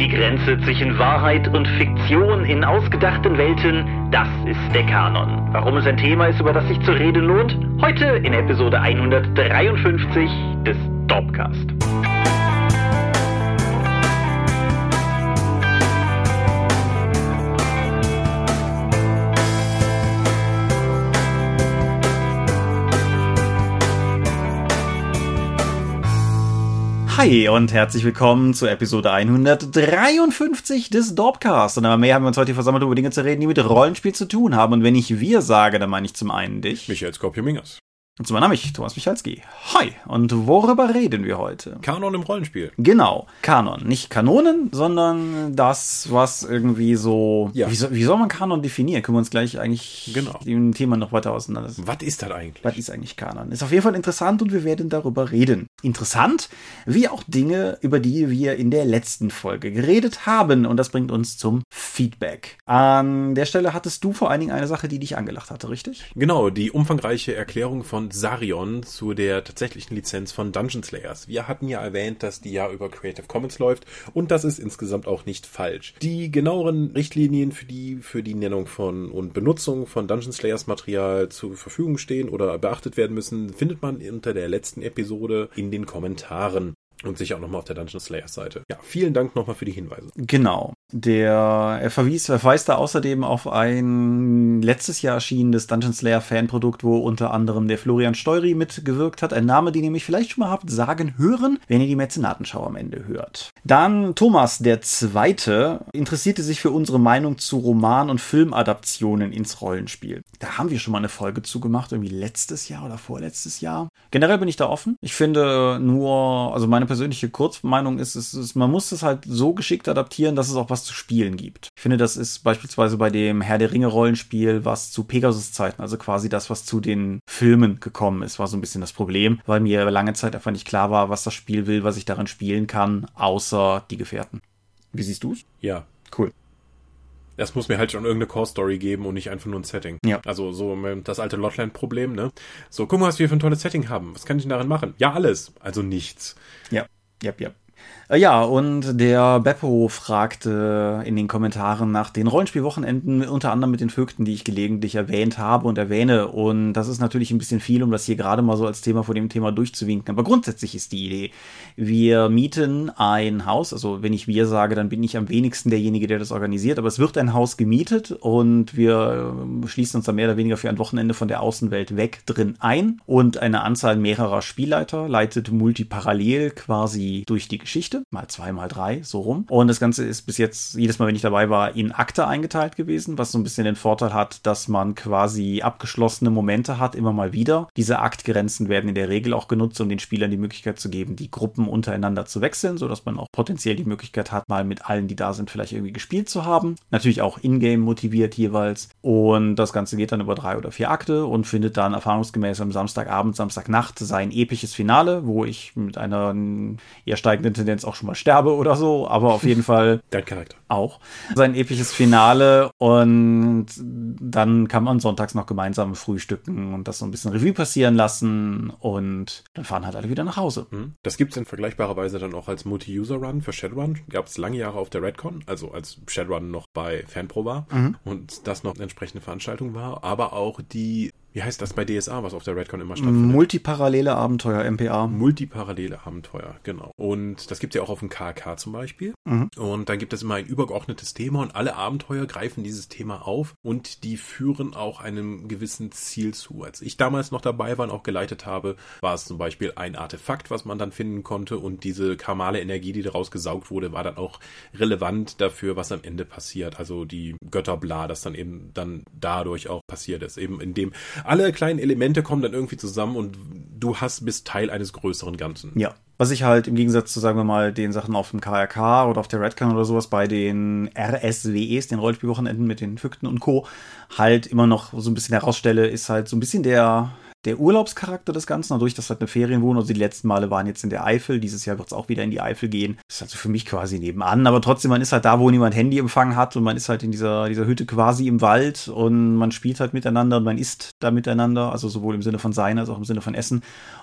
Die Grenze zwischen Wahrheit und Fiktion in ausgedachten Welten, das ist der Kanon. Warum es ein Thema ist, über das sich zu reden lohnt? Heute in Episode 153 des Dopcast. Hi und herzlich willkommen zur Episode 153 des Dorpcast. Und aber mehr haben wir uns heute versammelt, über Dinge zu reden, die mit Rollenspiel zu tun haben. Und wenn ich wir sage, dann meine ich zum einen dich. Michael Skorpio-Mingas. Und zum anderen mich, Thomas Michalski. Hi. Und worüber reden wir heute? Kanon im Rollenspiel. Genau, Kanon. Nicht Kanonen, sondern das, was irgendwie so. Ja. Wie, soll, wie soll man Kanon definieren? Können wir uns gleich eigentlich Genau. dem Thema noch weiter auseinandersetzen. Was ist das eigentlich? Was ist eigentlich Kanon? Ist auf jeden Fall interessant und wir werden darüber reden. Interessant, wie auch Dinge, über die wir in der letzten Folge geredet haben. Und das bringt uns zum Feedback. An der Stelle hattest du vor allen Dingen eine Sache, die dich angelacht hatte, richtig? Genau, die umfangreiche Erklärung von Sarion zu der tatsächlichen Lizenz von Dungeon Slayers. Wir hatten ja erwähnt, dass die ja über Creative Commons läuft und das ist insgesamt auch nicht falsch. Die genaueren Richtlinien für die, für die Nennung von und Benutzung von Dungeon Slayers Material zur Verfügung stehen oder beachtet werden müssen, findet man unter der letzten Episode in den Kommentaren. Und sicher auch nochmal auf der Dungeon Slayers Seite. Ja, vielen Dank nochmal für die Hinweise. Genau. Der er verwies, verweist da außerdem auf ein letztes Jahr erschienendes Dungeon Slayer Fanprodukt, wo unter anderem der Florian Steury mitgewirkt hat. Ein Name, den ihr mich vielleicht schon mal habt sagen hören, wenn ihr die Mäzenatenschau am Ende hört. Dann Thomas, der Zweite, interessierte sich für unsere Meinung zu Roman- und Filmadaptionen ins Rollenspiel. Da haben wir schon mal eine Folge zugemacht, irgendwie letztes Jahr oder vorletztes Jahr. Generell bin ich da offen. Ich finde nur, also meine persönliche Kurzmeinung ist, es ist, man muss es halt so geschickt adaptieren, dass es auch was zu spielen gibt. Ich finde, das ist beispielsweise bei dem Herr der Ringe Rollenspiel, was zu Pegasus-Zeiten, also quasi das, was zu den Filmen gekommen ist, war so ein bisschen das Problem, weil mir lange Zeit einfach nicht klar war, was das Spiel will, was ich daran spielen kann, außer die Gefährten. Wie siehst du's? Ja, Cool. Es muss mir halt schon irgendeine Core-Story geben und nicht einfach nur ein Setting. Ja. Also so ähm, das alte Lotland-Problem, ne? So, guck mal, was wir für ein tolles Setting haben. Was kann ich denn darin machen? Ja, alles. Also nichts. Ja, ja, ja. Äh, Ja, und der Beppo fragte in den Kommentaren nach den Rollenspielwochenenden, unter anderem mit den Vögten, die ich gelegentlich erwähnt habe und erwähne. Und das ist natürlich ein bisschen viel, um das hier gerade mal so als Thema vor dem Thema durchzuwinken. Aber grundsätzlich ist die Idee, wir mieten ein Haus. Also wenn ich wir sage, dann bin ich am wenigsten derjenige, der das organisiert. Aber es wird ein Haus gemietet und wir äh, schließen uns dann mehr oder weniger für ein Wochenende von der Außenwelt weg drin ein. Und eine Anzahl mehrerer Spielleiter leitet multiparallel quasi durch die Geschichte. Mal zwei, mal drei, so rum. Und das Ganze ist bis jetzt, jedes Mal, wenn ich dabei war, in Akte eingeteilt gewesen, was so ein bisschen den Vorteil hat, dass man quasi abgeschlossene Momente hat, immer mal wieder. Diese Aktgrenzen werden in der Regel auch genutzt, um den Spielern die Möglichkeit zu geben, die Gruppen untereinander zu wechseln, sodass man auch potenziell die Möglichkeit hat, mal mit allen, die da sind, vielleicht irgendwie gespielt zu haben. Natürlich auch in-game motiviert jeweils. Und das Ganze geht dann über drei oder vier Akte und findet dann erfahrungsgemäß am Samstagabend, Samstagnacht sein episches Finale, wo ich mit einer eher steigenden Tendenz auch schon mal sterbe oder so, aber auf jeden Fall Dein Charakter. auch. Sein episches Finale und dann kann man sonntags noch gemeinsam frühstücken und das so ein bisschen Revue passieren lassen und dann fahren halt alle wieder nach Hause. Hm? Das gibt's in vergleichbarer Weise dann auch als Multi-User-Run für Shadowrun. Gab's lange Jahre auf der Redcon, also als Shadowrun noch bei Fanpro war und das noch eine entsprechende Veranstaltung war, aber auch die, wie heißt das bei DSA, was auf der Redcon immer stattfindet? Multiparallele Abenteuer, MPA. Multiparallele Abenteuer, genau. Und das gibt's ja auch auf dem KK zum Beispiel. Und dann gibt es immer ein übergeordnetes Thema und alle Abenteuer greifen dieses Thema auf und die führen auch einem gewissen Ziel zu. Als ich damals noch dabei war und auch geleitet habe, war es zum Beispiel ein Artefakt, was man dann finden konnte und diese karmale Energie, die daraus gesaugt wurde, war dann auch relevant dafür, was am Ende passiert. Also die Götterbla, das dann eben dann dadurch auch passiert ist. Eben indem alle kleinen Elemente kommen dann irgendwie zusammen und du hast, bist Teil eines größeren Ganzen. Ja. Was ich halt im Gegensatz zu, sagen wir mal, den Sachen auf dem KRK oder auf der Redcon oder sowas bei den RSWEs, den Rollspielwochenenden mit den Fükten und Co., halt immer noch so ein bisschen herausstelle, ist halt so ein bisschen der, der Urlaubscharakter des Ganzen, dadurch, dass halt eine Ferienwohnung, also die letzten Male waren jetzt in der Eifel, dieses Jahr wird es auch wieder in die Eifel gehen. Das ist also für mich quasi nebenan, aber trotzdem, man ist halt da, wo niemand Handyempfang hat und man ist halt in dieser, dieser Hütte quasi im Wald und man spielt halt miteinander und man isst da miteinander, also sowohl im Sinne von sein als auch im Sinne von Essen.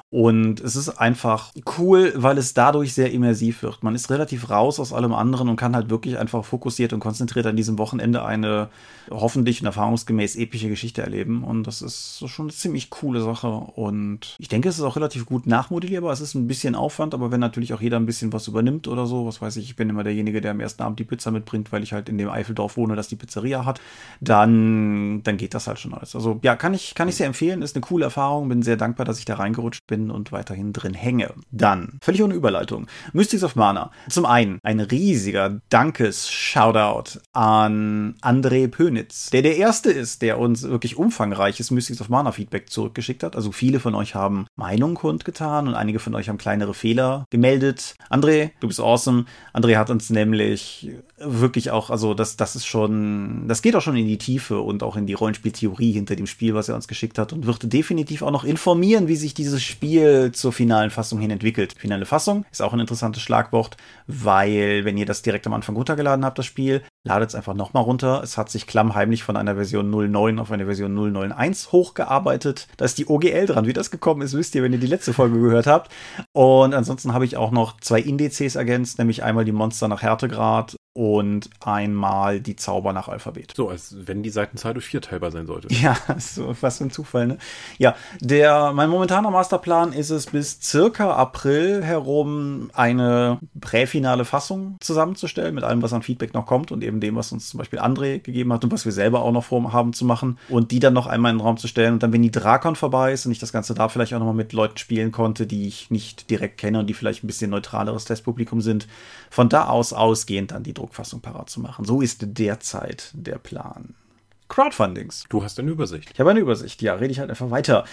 Und es ist einfach cool, weil es dadurch sehr immersiv wird. Man ist relativ raus aus allem anderen und kann halt wirklich einfach fokussiert und konzentriert an diesem Wochenende eine hoffentlich und erfahrungsgemäß epische Geschichte erleben. Und das ist schon eine ziemlich coole Sache. Und ich denke, es ist auch relativ gut nachmodellierbar. Es ist ein bisschen Aufwand, aber wenn natürlich auch jeder ein bisschen was übernimmt oder so, was weiß ich, ich bin immer derjenige, der am ersten Abend die Pizza mitbringt, weil ich halt in dem Eifeldorf wohne, das die Pizzeria hat, dann, dann geht das halt schon alles. Also ja, kann ich, kann ich sehr empfehlen. Ist eine coole Erfahrung. Bin sehr dankbar, dass ich da reingerutscht bin und weiterhin drin hänge. Dann, völlig ohne Überleitung, Mystics of Mana. Zum einen ein riesiger Dankes-Shoutout an André Pönitz, der der erste ist, der uns wirklich umfangreiches Mystics of Mana Feedback zurückgeschickt hat. Also viele von euch haben Meinung kundgetan und einige von euch haben kleinere Fehler gemeldet. André, du bist awesome. André hat uns nämlich wirklich auch, also das, das ist schon, das geht auch schon in die Tiefe und auch in die Rollenspieltheorie hinter dem Spiel, was er uns geschickt hat und wird definitiv auch noch informieren, wie sich dieses Spiel zur finalen Fassung hin entwickelt. Finale Fassung ist auch ein interessantes Schlagwort, weil wenn ihr das direkt am Anfang runtergeladen habt, das Spiel, ladet es einfach nochmal runter. Es hat sich klammheimlich von einer Version 09 auf eine Version 001 hochgearbeitet. Da ist die OGL dran. Wie das gekommen ist, wisst ihr, wenn ihr die letzte Folge gehört habt. Und ansonsten habe ich auch noch zwei Indizes ergänzt, nämlich einmal die Monster nach Härtegrad und einmal die Zauber nach Alphabet. So, als wenn die Seitenzahl durch vier teilbar sein sollte. Ja, so was für ein Zufall, ne? Ja, der, mein momentaner Masterplan ist es, bis circa April herum eine präfinale Fassung zusammenzustellen, mit allem, was an Feedback noch kommt und eben dem, was uns zum Beispiel André gegeben hat und was wir selber auch noch vorhaben zu machen und die dann noch einmal in den Raum zu stellen und dann, wenn die Drakon vorbei ist und ich das Ganze da vielleicht auch nochmal mit Leuten spielen konnte, die ich nicht direkt kenne und die vielleicht ein bisschen neutraleres Testpublikum sind, von da aus ausgehend dann die Druck Druckfassung parat zu machen. So ist derzeit der Plan. Crowdfundings. Du hast eine Übersicht. Ich habe eine Übersicht, ja, rede ich halt einfach weiter.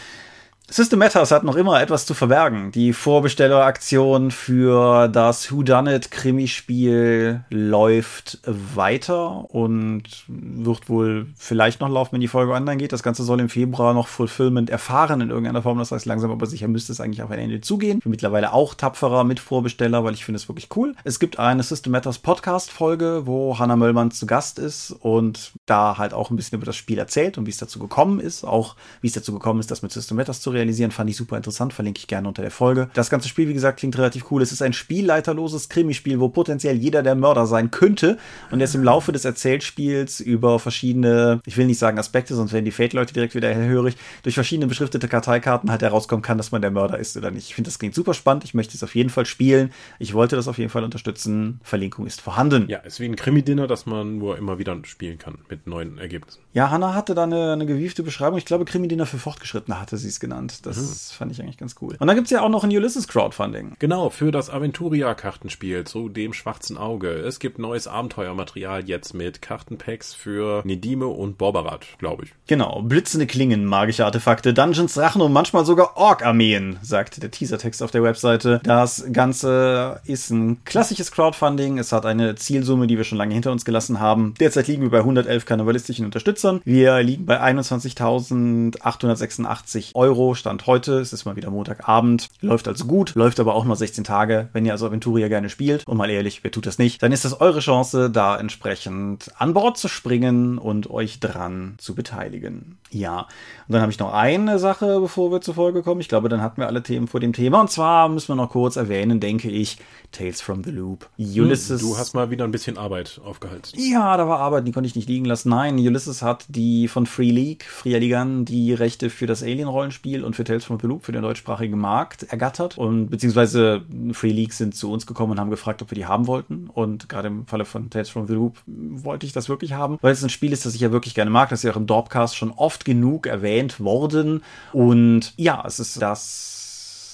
System Matters hat noch immer etwas zu verbergen. Die Vorbestelleraktion für das Whodunit Krimispiel läuft weiter und wird wohl vielleicht noch laufen, wenn die Folge online geht. Das Ganze soll im Februar noch Fulfillment erfahren in irgendeiner Form. Das heißt, langsam aber sicher müsste es eigentlich auf ein Ende zugehen. Ich bin mittlerweile auch tapferer mit Vorbesteller, weil ich finde es wirklich cool. Es gibt eine System Matters Podcast Folge, wo Hannah Möllmann zu Gast ist und da halt auch ein bisschen über das Spiel erzählt und wie es dazu gekommen ist. Auch wie es dazu gekommen ist, das mit System Matters zu realisieren, fand ich super interessant, verlinke ich gerne unter der Folge. Das ganze Spiel, wie gesagt, klingt relativ cool. Es ist ein spielleiterloses Krimispiel, wo potenziell jeder der Mörder sein könnte und jetzt im Laufe des Erzählspiels über verschiedene, ich will nicht sagen Aspekte, sonst werden die Fate-Leute direkt wieder hellhörig, durch verschiedene beschriftete Karteikarten halt herauskommen kann, dass man der Mörder ist oder nicht. Ich finde, das klingt super spannend. Ich möchte es auf jeden Fall spielen. Ich wollte das auf jeden Fall unterstützen. Verlinkung ist vorhanden. Ja, ist wie ein Krimi-Dinner, das man nur immer wieder spielen kann mit neuen Ergebnissen. Ja, Hannah hatte da eine, eine gewiefte Beschreibung. Ich glaube, Krimi-Dinner für Fortgeschrittene hatte sie es genannt. Das mhm. fand ich eigentlich ganz cool. Und dann gibt es ja auch noch ein Ulysses Crowdfunding. Genau, für das Aventuria-Kartenspiel zu dem schwarzen Auge. Es gibt neues Abenteuermaterial jetzt mit Kartenpacks für Nedime und Borbarat, glaube ich. Genau, blitzende Klingen, magische Artefakte, Dungeons, Drachen und manchmal sogar Ork-Armeen, sagt der Teasertext auf der Webseite. Das Ganze ist ein klassisches Crowdfunding. Es hat eine Zielsumme, die wir schon lange hinter uns gelassen haben. Derzeit liegen wir bei 111 karnevalistischen Unterstützern. Wir liegen bei 21.886 Euro. Stand heute. Es ist mal wieder Montagabend. Läuft also gut, läuft aber auch nur 16 Tage. Wenn ihr also Aventuria gerne spielt, und mal ehrlich, wer tut das nicht, dann ist das eure Chance, da entsprechend an Bord zu springen und euch dran zu beteiligen. Ja, und dann habe ich noch eine Sache, bevor wir zur Folge kommen. Ich glaube, dann hatten wir alle Themen vor dem Thema. Und zwar müssen wir noch kurz erwähnen, denke ich, Tales from the Loop. Ulysses. Du hast mal wieder ein bisschen Arbeit aufgehalten. Ja, da war Arbeit, die konnte ich nicht liegen lassen. Nein, Ulysses hat die von Free League, Free Ligan, die Rechte für das Alien-Rollenspiel und für Tales from the Loop für den deutschsprachigen Markt ergattert. Und beziehungsweise Free League sind zu uns gekommen und haben gefragt, ob wir die haben wollten. Und gerade im Falle von Tales from the Loop wollte ich das wirklich haben, weil es ein Spiel ist, das ich ja wirklich gerne mag. Das ist ja auch im Dorpcast schon oft genug erwähnt worden. Und ja, es ist das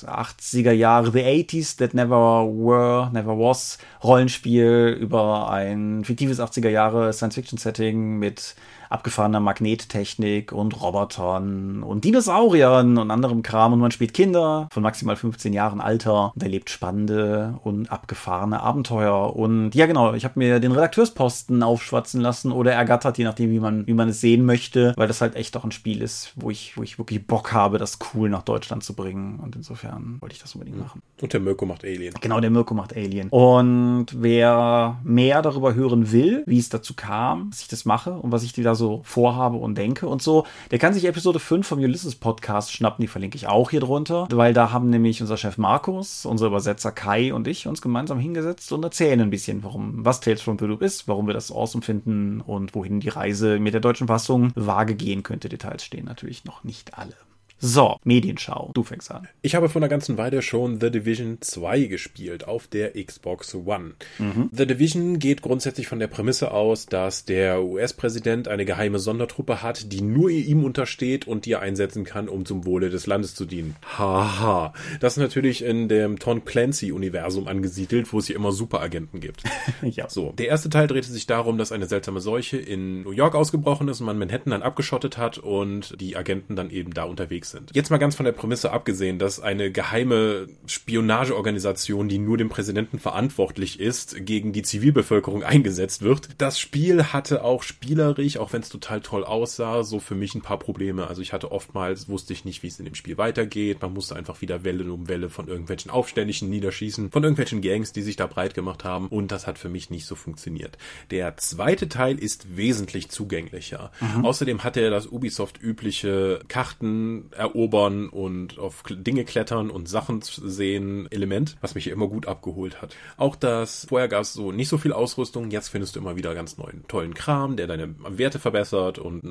80er Jahre, The 80s That Never Were, Never Was Rollenspiel über ein fiktives 80er Jahre Science-Fiction-Setting mit abgefahrener Magnettechnik und Robotern und Dinosauriern und anderem Kram. Und man spielt Kinder von maximal 15 Jahren Alter und erlebt spannende und abgefahrene Abenteuer. Und ja, genau, ich habe mir den Redakteursposten aufschwatzen lassen oder ergattert, je nachdem, wie man, wie man es sehen möchte, weil das halt echt auch ein Spiel ist, wo ich, wo ich wirklich Bock habe, das cool nach Deutschland zu bringen. Und insofern wollte ich das unbedingt mhm. machen. Und der Mirko macht Alien. Genau, der Mirko macht Alien. Und wer mehr darüber hören will, wie es dazu kam, dass ich das mache und was ich da so so vorhabe und denke und so, der kann sich Episode 5 vom Ulysses Podcast schnappen, die verlinke ich auch hier drunter, weil da haben nämlich unser Chef Markus, unser Übersetzer Kai und ich uns gemeinsam hingesetzt und erzählen ein bisschen, warum, was Tales from the Loop ist, warum wir das awesome finden und wohin die Reise mit der deutschen Fassung vage gehen könnte. Details stehen natürlich noch nicht alle. So, Medienschau. Du fängst an. Ich habe vor einer ganzen Weile schon The Division 2 gespielt auf der Xbox One. Mhm. The Division geht grundsätzlich von der Prämisse aus, dass der US-Präsident eine geheime Sondertruppe hat, die nur ihm untersteht und die er einsetzen kann, um zum Wohle des Landes zu dienen. Haha. Das ist natürlich in dem Tom Clancy-Universum angesiedelt, wo es hier immer Superagenten gibt. ja. So. Der erste Teil drehte sich darum, dass eine seltsame Seuche in New York ausgebrochen ist und man Manhattan dann abgeschottet hat und die Agenten dann eben da unterwegs sind. Jetzt mal ganz von der Prämisse abgesehen, dass eine geheime Spionageorganisation, die nur dem Präsidenten verantwortlich ist, gegen die Zivilbevölkerung eingesetzt wird. Das Spiel hatte auch spielerisch, auch wenn es total toll aussah, so für mich ein paar Probleme. Also ich hatte oftmals, wusste ich nicht, wie es in dem Spiel weitergeht. Man musste einfach wieder Welle um Welle von irgendwelchen Aufständischen niederschießen, von irgendwelchen Gangs, die sich da breit gemacht haben. Und das hat für mich nicht so funktioniert. Der zweite Teil ist wesentlich zugänglicher. Mhm. Außerdem hat er das Ubisoft übliche Karten erobern und auf Dinge klettern und Sachen sehen Element, was mich immer gut abgeholt hat. Auch das, vorher gab es so nicht so viel Ausrüstung, jetzt findest du immer wieder ganz neuen, tollen Kram, der deine Werte verbessert und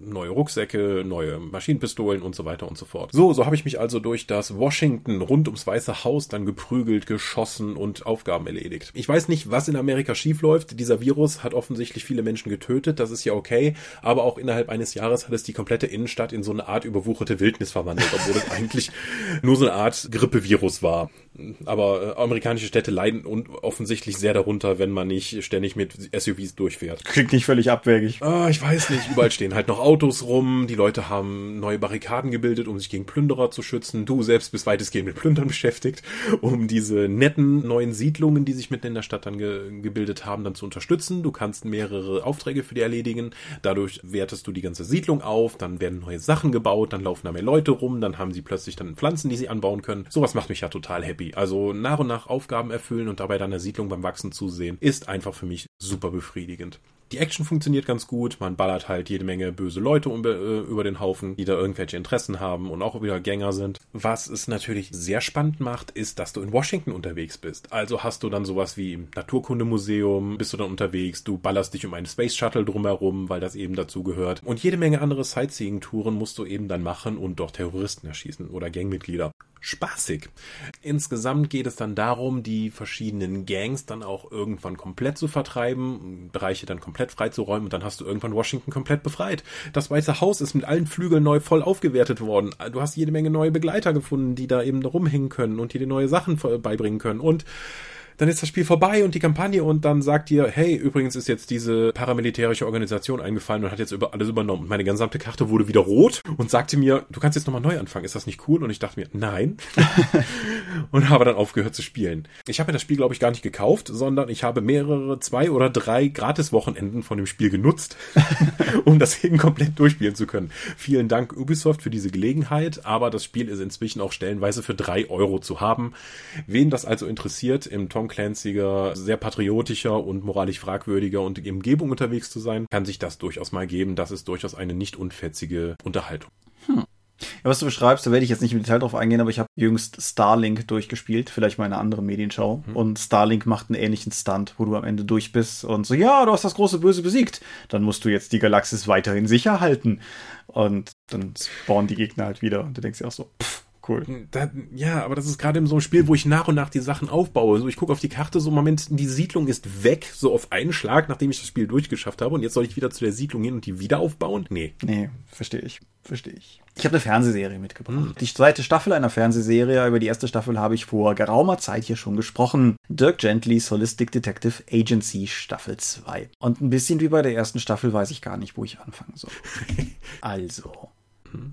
neue Rucksäcke, neue Maschinenpistolen und so weiter und so fort. So, so habe ich mich also durch das Washington rund ums Weiße Haus dann geprügelt, geschossen und Aufgaben erledigt. Ich weiß nicht, was in Amerika schiefläuft. Dieser Virus hat offensichtlich viele Menschen getötet, das ist ja okay, aber auch innerhalb eines Jahres hat es die komplette Innenstadt in so eine Art überwucherte Wildnis verwandelt, obwohl es eigentlich nur so eine Art Grippevirus war. Aber äh, amerikanische Städte leiden offensichtlich sehr darunter, wenn man nicht ständig mit SUVs durchfährt. Klingt nicht völlig abwegig. Ah, ich weiß nicht. Überall stehen halt noch Autos rum. Die Leute haben neue Barrikaden gebildet, um sich gegen Plünderer zu schützen. Du selbst bist weitestgehend mit Plündern beschäftigt, um diese netten neuen Siedlungen, die sich mitten in der Stadt dann ge gebildet haben, dann zu unterstützen. Du kannst mehrere Aufträge für die erledigen. Dadurch wertest du die ganze Siedlung auf. Dann werden neue Sachen gebaut. Dann laufen da mehr Leute rum. Dann haben sie plötzlich dann Pflanzen, die sie anbauen können. Sowas macht mich ja total happy. Also nach und nach Aufgaben erfüllen und dabei dann der Siedlung beim Wachsen zusehen, ist einfach für mich super befriedigend. Die Action funktioniert ganz gut. Man ballert halt jede Menge böse Leute äh, über den Haufen, die da irgendwelche Interessen haben und auch wieder Gänger sind. Was es natürlich sehr spannend macht, ist, dass du in Washington unterwegs bist. Also hast du dann sowas wie im Naturkundemuseum, bist du dann unterwegs, du ballerst dich um einen Space Shuttle drumherum, weil das eben dazu gehört. Und jede Menge andere Sightseeing-Touren musst du eben dann machen und dort Terroristen erschießen oder Gangmitglieder spaßig. Insgesamt geht es dann darum, die verschiedenen Gangs dann auch irgendwann komplett zu vertreiben, Bereiche dann komplett freizuräumen und dann hast du irgendwann Washington komplett befreit. Das Weiße Haus ist mit allen Flügeln neu voll aufgewertet worden. Du hast jede Menge neue Begleiter gefunden, die da eben rumhängen können und dir neue Sachen beibringen können und dann ist das Spiel vorbei und die Kampagne und dann sagt ihr, hey, übrigens ist jetzt diese paramilitärische Organisation eingefallen und hat jetzt über alles übernommen. Meine gesamte Karte wurde wieder rot und sagte mir, du kannst jetzt nochmal neu anfangen. Ist das nicht cool? Und ich dachte mir, nein. und habe dann aufgehört zu spielen. Ich habe mir das Spiel, glaube ich, gar nicht gekauft, sondern ich habe mehrere, zwei oder drei Gratis-Wochenenden von dem Spiel genutzt, um das eben komplett durchspielen zu können. Vielen Dank Ubisoft für diese Gelegenheit, aber das Spiel ist inzwischen auch stellenweise für drei Euro zu haben. Wen das also interessiert, im Tom Clancy'ger, sehr patriotischer und moralisch fragwürdiger und in Umgebung unterwegs zu sein, kann sich das durchaus mal geben. Das ist durchaus eine nicht unfetzige Unterhaltung. Hm. Ja, was du beschreibst, da werde ich jetzt nicht im Detail drauf eingehen, aber ich habe jüngst Starlink durchgespielt, vielleicht mal eine andere Medienschau. Mhm. Und Starlink macht einen ähnlichen Stunt, wo du am Ende durch bist und so, ja, du hast das große Böse besiegt. Dann musst du jetzt die Galaxis weiterhin sicher halten. Und dann spawnen die Gegner halt wieder. Und du denkst dir auch so, pff, cool. Da, ja, aber das ist gerade in so einem Spiel, wo ich nach und nach die Sachen aufbaue. So, ich gucke auf die Karte, so Moment, die Siedlung ist weg, so auf einen Schlag, nachdem ich das Spiel durchgeschafft habe. Und jetzt soll ich wieder zu der Siedlung gehen und die wieder aufbauen? Nee. Nee, verstehe ich. Verstehe ich. Ich habe eine Fernsehserie mitgebracht. Hm. Die zweite Staffel einer Fernsehserie. Über die erste Staffel habe ich vor geraumer Zeit hier schon gesprochen. Dirk Gentlys Holistic Detective Agency Staffel 2. Und ein bisschen wie bei der ersten Staffel weiß ich gar nicht, wo ich anfangen soll. also,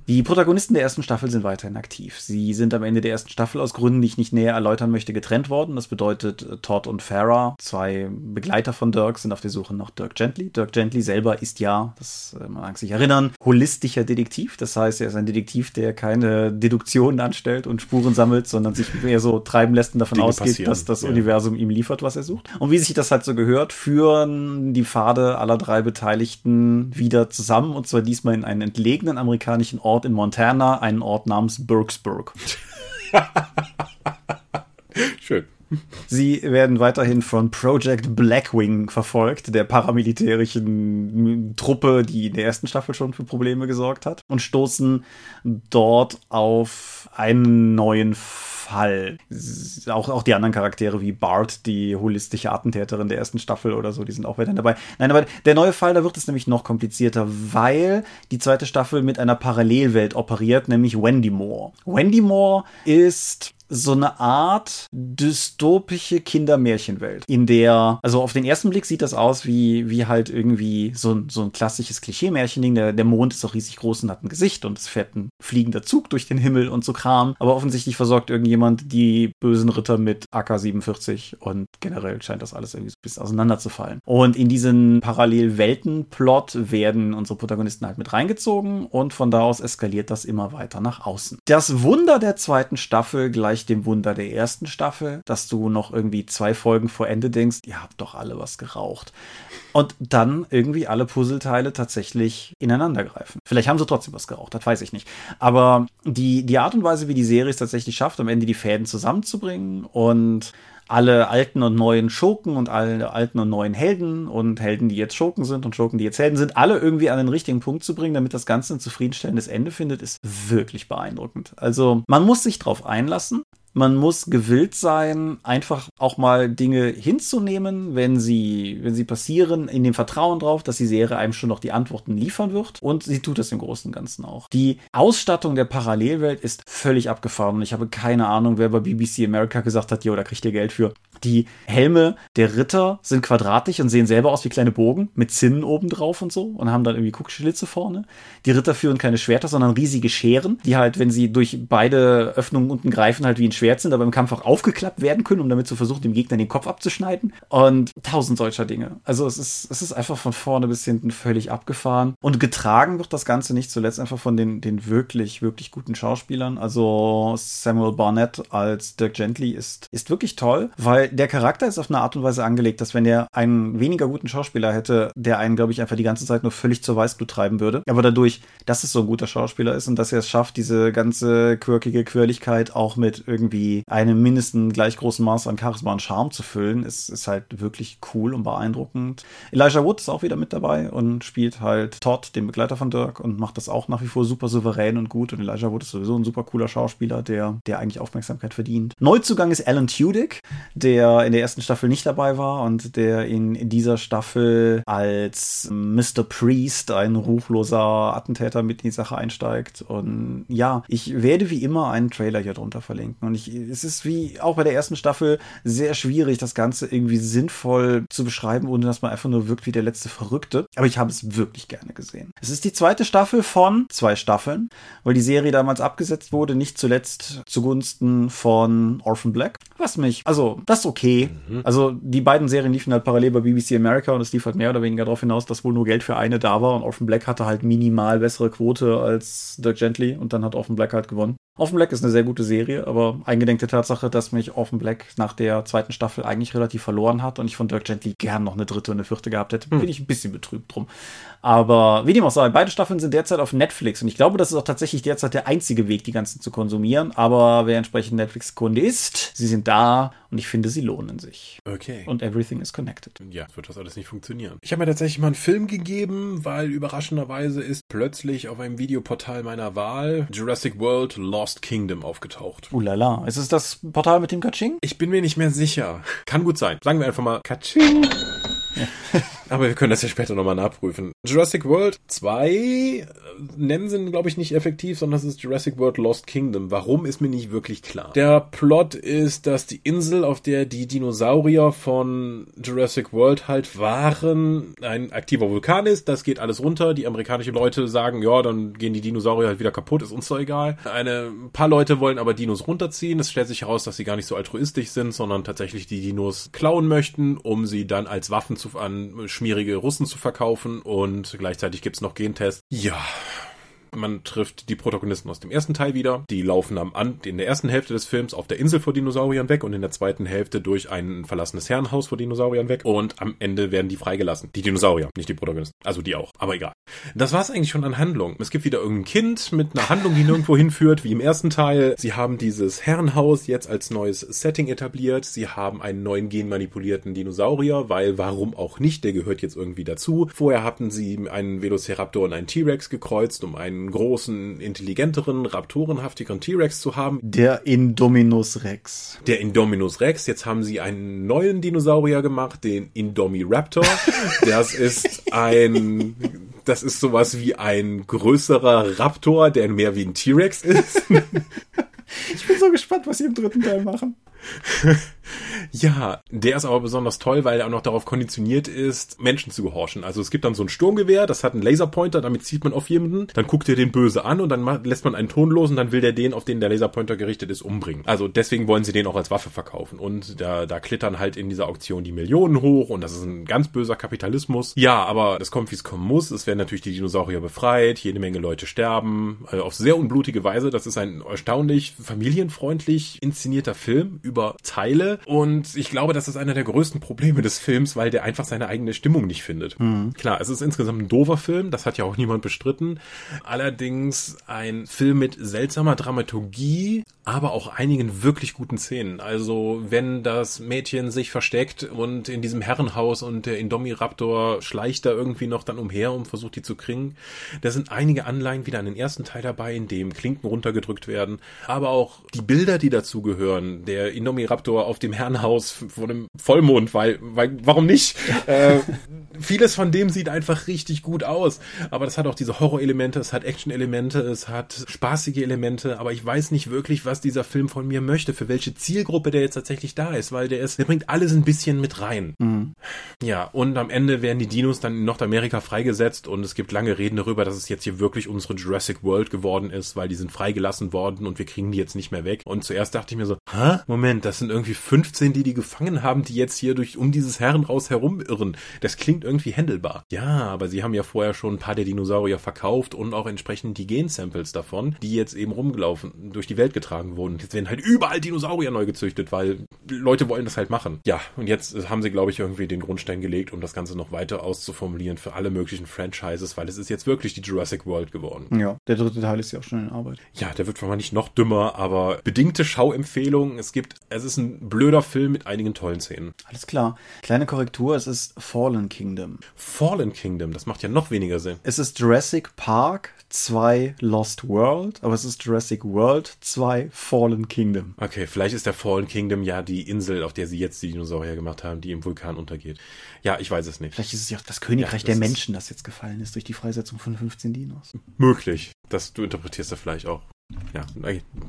Die Protagonisten der ersten Staffel sind weiterhin aktiv. Sie sind am Ende der ersten Staffel aus Gründen, die ich nicht näher erläutern möchte, getrennt worden. Das bedeutet, äh, Todd und Farah, zwei Begleiter von Dirk, sind auf der Suche nach Dirk Gently. Dirk Gently selber ist ja, das äh, man mag sich erinnern, holistischer Detektiv. Das heißt, er ist ein Detektiv, der keine Deduktionen anstellt und Spuren sammelt, sondern sich mehr so treiben lässt und davon Dinge ausgeht, passieren. dass das ja. Universum ihm liefert, was er sucht. Und wie sich das halt so gehört, führen die Pfade aller drei Beteiligten wieder zusammen und zwar diesmal in einen entlegenen amerikanischen Ort in Montana, einen Ort namens Burksburg. Schön. Sie werden weiterhin von Project Blackwing verfolgt, der paramilitärischen Truppe, die in der ersten Staffel schon für Probleme gesorgt hat, und stoßen dort auf einen neuen Fall. Auch, auch die anderen Charaktere wie Bart, die holistische Attentäterin der ersten Staffel oder so, die sind auch weiterhin dabei. Nein, aber der neue Fall, da wird es nämlich noch komplizierter, weil die zweite Staffel mit einer Parallelwelt operiert, nämlich Wendy Moore. Wendy Moore ist so eine Art dystopische Kindermärchenwelt, in der, also auf den ersten Blick sieht das aus wie, wie halt irgendwie so, so ein klassisches Klischee-Märchending. Der, der Mond ist auch riesig groß und hat ein Gesicht und es fährt ein fliegender Zug durch den Himmel und so Kram. Aber offensichtlich versorgt irgendjemand die bösen Ritter mit AK-47 und generell scheint das alles irgendwie so ein bisschen auseinanderzufallen. Und in diesen Parallelwelten-Plot werden unsere Protagonisten halt mit reingezogen und von da aus eskaliert das immer weiter nach außen. Das Wunder der zweiten Staffel gleich gleich dem Wunder der ersten Staffel, dass du noch irgendwie zwei Folgen vor Ende denkst, ihr habt doch alle was geraucht. Und dann irgendwie alle Puzzleteile tatsächlich ineinander greifen. Vielleicht haben sie trotzdem was geraucht, das weiß ich nicht. Aber die, die Art und Weise, wie die Serie es tatsächlich schafft, am Ende die Fäden zusammenzubringen und alle alten und neuen Schurken und alle alten und neuen Helden und Helden, die jetzt Schurken sind und Schurken, die jetzt Helden sind, alle irgendwie an den richtigen Punkt zu bringen, damit das Ganze ein zufriedenstellendes Ende findet, ist wirklich beeindruckend. Also man muss sich drauf einlassen. Man muss gewillt sein, einfach auch mal Dinge hinzunehmen, wenn sie, wenn sie passieren, in dem Vertrauen drauf, dass die Serie einem schon noch die Antworten liefern wird. Und sie tut das im Großen und Ganzen auch. Die Ausstattung der Parallelwelt ist völlig abgefahren und ich habe keine Ahnung, wer bei BBC America gesagt hat, jo, da kriegt ihr Geld für. Die Helme der Ritter sind quadratisch und sehen selber aus wie kleine Bogen mit Zinnen oben drauf und so und haben dann irgendwie Guckschlitze vorne. Die Ritter führen keine Schwerter, sondern riesige Scheren, die halt, wenn sie durch beide Öffnungen unten greifen, halt wie ein Schwert sind, aber im Kampf auch aufgeklappt werden können, um damit zu versuchen, dem Gegner den Kopf abzuschneiden. Und tausend solcher Dinge. Also es ist, es ist einfach von vorne bis hinten völlig abgefahren. Und getragen wird das Ganze nicht zuletzt einfach von den, den wirklich, wirklich guten Schauspielern. Also Samuel Barnett als Dirk Gently ist, ist wirklich toll, weil der Charakter ist auf eine Art und Weise angelegt, dass wenn er einen weniger guten Schauspieler hätte, der einen, glaube ich, einfach die ganze Zeit nur völlig zur Weißglut treiben würde. Aber dadurch, dass es so ein guter Schauspieler ist und dass er es schafft, diese ganze quirkige Quirligkeit auch mit irgendwie einem mindestens gleich großen Maß an Charisma und Charme zu füllen, ist, ist halt wirklich cool und beeindruckend. Elijah Wood ist auch wieder mit dabei und spielt halt Todd, den Begleiter von Dirk, und macht das auch nach wie vor super souverän und gut. Und Elijah Wood ist sowieso ein super cooler Schauspieler, der, der eigentlich Aufmerksamkeit verdient. Neuzugang ist Alan Tudyk, der der in der ersten Staffel nicht dabei war und der in dieser Staffel als Mr. Priest, ein ruchloser Attentäter, mit in die Sache einsteigt. Und ja, ich werde wie immer einen Trailer hier drunter verlinken. Und ich, es ist wie auch bei der ersten Staffel sehr schwierig, das Ganze irgendwie sinnvoll zu beschreiben, ohne dass man einfach nur wirkt wie der letzte Verrückte. Aber ich habe es wirklich gerne gesehen. Es ist die zweite Staffel von zwei Staffeln, weil die Serie damals abgesetzt wurde, nicht zuletzt zugunsten von Orphan Black. Was mich, also, das okay. Mhm. Also die beiden Serien liefen halt parallel bei BBC America und es lief halt mehr oder weniger darauf hinaus, dass wohl nur Geld für eine da war und Orphan Black hatte halt minimal bessere Quote als Dirk Gently und dann hat Orphan Black halt gewonnen. Orphan Black ist eine sehr gute Serie, aber eingedenk der Tatsache, dass mich Orphan Black nach der zweiten Staffel eigentlich relativ verloren hat und ich von Dirk Gently gern noch eine dritte und eine vierte gehabt hätte, hm. bin ich ein bisschen betrübt drum. Aber wie dem auch sei, beide Staffeln sind derzeit auf Netflix und ich glaube, das ist auch tatsächlich derzeit der einzige Weg, die ganzen zu konsumieren. Aber wer entsprechend Netflix-Kunde ist, sie sind da und ich finde, sie lohnen sich. Okay. Und everything is connected. Ja, wird das alles nicht funktionieren. Ich habe mir tatsächlich mal einen Film gegeben, weil überraschenderweise ist plötzlich auf einem Videoportal meiner Wahl Jurassic World Lost Kingdom aufgetaucht. Ulala. Ist es das Portal mit dem Kaching? Ich bin mir nicht mehr sicher. Kann gut sein. Sagen wir einfach mal Kaching. Aber wir können das ja später nochmal nachprüfen. Jurassic World 2 äh, nennen sie, glaube ich, nicht effektiv, sondern es ist Jurassic World Lost Kingdom. Warum ist mir nicht wirklich klar. Der Plot ist, dass die Insel, auf der die Dinosaurier von Jurassic World halt waren, ein aktiver Vulkan ist. Das geht alles runter. Die amerikanischen Leute sagen, ja, dann gehen die Dinosaurier halt wieder kaputt, ist uns doch egal. Eine ein paar Leute wollen aber Dinos runterziehen. Es stellt sich heraus, dass sie gar nicht so altruistisch sind, sondern tatsächlich die Dinos klauen möchten, um sie dann als Waffen zu, an schmierige Russen zu verkaufen und gleichzeitig gibt's noch Gentests. Ja, man trifft die Protagonisten aus dem ersten Teil wieder. Die laufen am An in der ersten Hälfte des Films auf der Insel vor Dinosauriern weg und in der zweiten Hälfte durch ein verlassenes Herrenhaus vor Dinosauriern weg. Und am Ende werden die freigelassen. Die Dinosaurier, nicht die Protagonisten. Also die auch. Aber egal. Das war's eigentlich schon an Handlung. Es gibt wieder irgendein Kind mit einer Handlung, die nirgendwo hinführt, wie im ersten Teil. Sie haben dieses Herrenhaus jetzt als neues Setting etabliert. Sie haben einen neuen genmanipulierten Dinosaurier, weil warum auch nicht? Der gehört jetzt irgendwie dazu. Vorher hatten sie einen Velociraptor und einen T-Rex gekreuzt, um einen großen, intelligenteren, raptorenhaftigeren T-Rex zu haben. Der Indominus Rex. Der Indominus Rex. Jetzt haben sie einen neuen Dinosaurier gemacht, den Indomiraptor. das ist ein, das ist sowas wie ein größerer Raptor, der mehr wie ein T-Rex ist. ich bin so gespannt, was sie im dritten Teil machen. ja, der ist aber besonders toll, weil er auch noch darauf konditioniert ist, Menschen zu gehorchen. Also es gibt dann so ein Sturmgewehr, das hat einen Laserpointer, damit zieht man auf jemanden, dann guckt er den böse an und dann lässt man einen Ton los und dann will der den, auf den der Laserpointer gerichtet ist, umbringen. Also deswegen wollen sie den auch als Waffe verkaufen. Und da, da klittern halt in dieser Auktion die Millionen hoch und das ist ein ganz böser Kapitalismus. Ja, aber es kommt, wie es kommen muss. Es werden natürlich die Dinosaurier befreit, jede Menge Leute sterben, also auf sehr unblutige Weise. Das ist ein erstaunlich familienfreundlich inszenierter Film über Teile und ich glaube, das ist einer der größten Probleme des Films, weil der einfach seine eigene Stimmung nicht findet. Mhm. Klar, es ist insgesamt ein doofer Film, das hat ja auch niemand bestritten. Allerdings ein Film mit seltsamer Dramaturgie, aber auch einigen wirklich guten Szenen. Also wenn das Mädchen sich versteckt und in diesem Herrenhaus und der Indomiraptor schleicht da irgendwie noch dann umher und versucht die zu kriegen. Da sind einige Anleihen wieder an den ersten Teil dabei, in dem Klinken runtergedrückt werden, aber auch die Bilder, die dazugehören. Der Indomiraptor auf dem Herrenhaus vor dem Vollmond, weil, weil warum nicht? äh, vieles von dem sieht einfach richtig gut aus, aber das hat auch diese Horror-Elemente, es hat Action-Elemente, es hat spaßige Elemente, aber ich weiß nicht wirklich, was dieser Film von mir möchte, für welche Zielgruppe der jetzt tatsächlich da ist, weil der ist, der bringt alles ein bisschen mit rein. Mhm. Ja, und am Ende werden die Dinos dann in Nordamerika freigesetzt und es gibt lange Reden darüber, dass es jetzt hier wirklich unsere Jurassic World geworden ist, weil die sind freigelassen worden und wir kriegen die jetzt nicht mehr weg. Und zuerst dachte ich mir so, hä? Moment, das sind irgendwie 15, die die gefangen haben, die jetzt hier durch um dieses Herrenhaus herumirren. Das klingt irgendwie händelbar. Ja, aber sie haben ja vorher schon ein paar der Dinosaurier verkauft und auch entsprechend die Gensamples davon, die jetzt eben rumgelaufen, durch die Welt getragen wurden. Jetzt werden halt überall Dinosaurier neu gezüchtet, weil Leute wollen das halt machen. Ja, und jetzt haben sie, glaube ich, irgendwie den Grundstein gelegt, um das Ganze noch weiter auszuformulieren für alle möglichen Franchises, weil es ist jetzt wirklich die Jurassic World geworden. Ja, der dritte Teil ist ja auch schon in Arbeit. Ja, der wird wahrscheinlich noch dümmer, aber bedingte Schauempfehlung. Es gibt, es ist ein blöder Film mit einigen tollen Szenen. Alles klar. Kleine Korrektur, es ist Fallen Kingdom. Fallen Kingdom, das macht ja noch weniger Sinn. Es ist Jurassic Park 2 Lost World, aber es ist Jurassic World 2 Fallen Kingdom. Okay, vielleicht ist der Fallen Kingdom ja die Insel, auf der sie jetzt die Dinosaurier gemacht haben, die im Vulkan untergeht. Ja, ich weiß es nicht. Vielleicht ist es ja auch das Königreich ja, das der Menschen, das jetzt gefallen ist durch die Freisetzung von 15 Dinos. Möglich. Das, du interpretierst da vielleicht auch. Ja,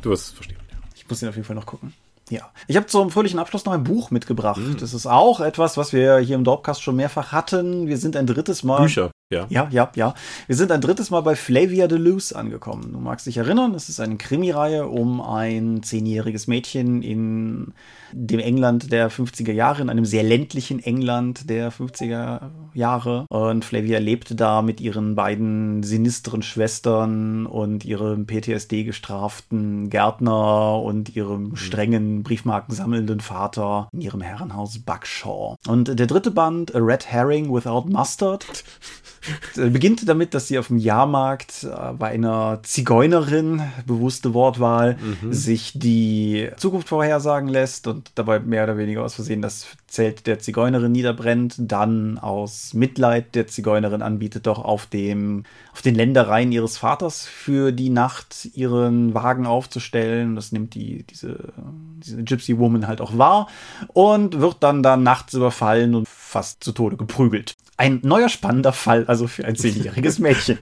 du wirst es verstehen. Ich muss ihn auf jeden Fall noch gucken. Ja. Ich habe zum fröhlichen Abschluss noch ein Buch mitgebracht. Mhm. Das ist auch etwas, was wir hier im Dorpcast schon mehrfach hatten. Wir sind ein drittes Mal. Bücher. Ja. ja, ja, ja. Wir sind ein drittes Mal bei Flavia Deleuze angekommen. Du magst dich erinnern, es ist eine Krimireihe um ein zehnjähriges Mädchen in dem England der 50er Jahre, in einem sehr ländlichen England der 50er Jahre. Und Flavia lebte da mit ihren beiden sinisteren Schwestern und ihrem PTSD-gestraften Gärtner und ihrem mhm. strengen Briefmarken sammelnden Vater in ihrem Herrenhaus Buckshaw. Und der dritte Band, A Red Herring Without Mustard, beginnt damit, dass sie auf dem Jahrmarkt äh, bei einer Zigeunerin, bewusste Wortwahl, mhm. sich die Zukunft vorhersagen lässt und dabei mehr oder weniger aus Versehen das Zelt der Zigeunerin niederbrennt, dann aus Mitleid der Zigeunerin anbietet, doch auf dem, auf den Ländereien ihres Vaters für die Nacht ihren Wagen aufzustellen. Das nimmt die, diese, diese Gypsy Woman halt auch wahr und wird dann da nachts überfallen und fast zu Tode geprügelt. Ein neuer spannender Fall, also für ein zehnjähriges Mädchen.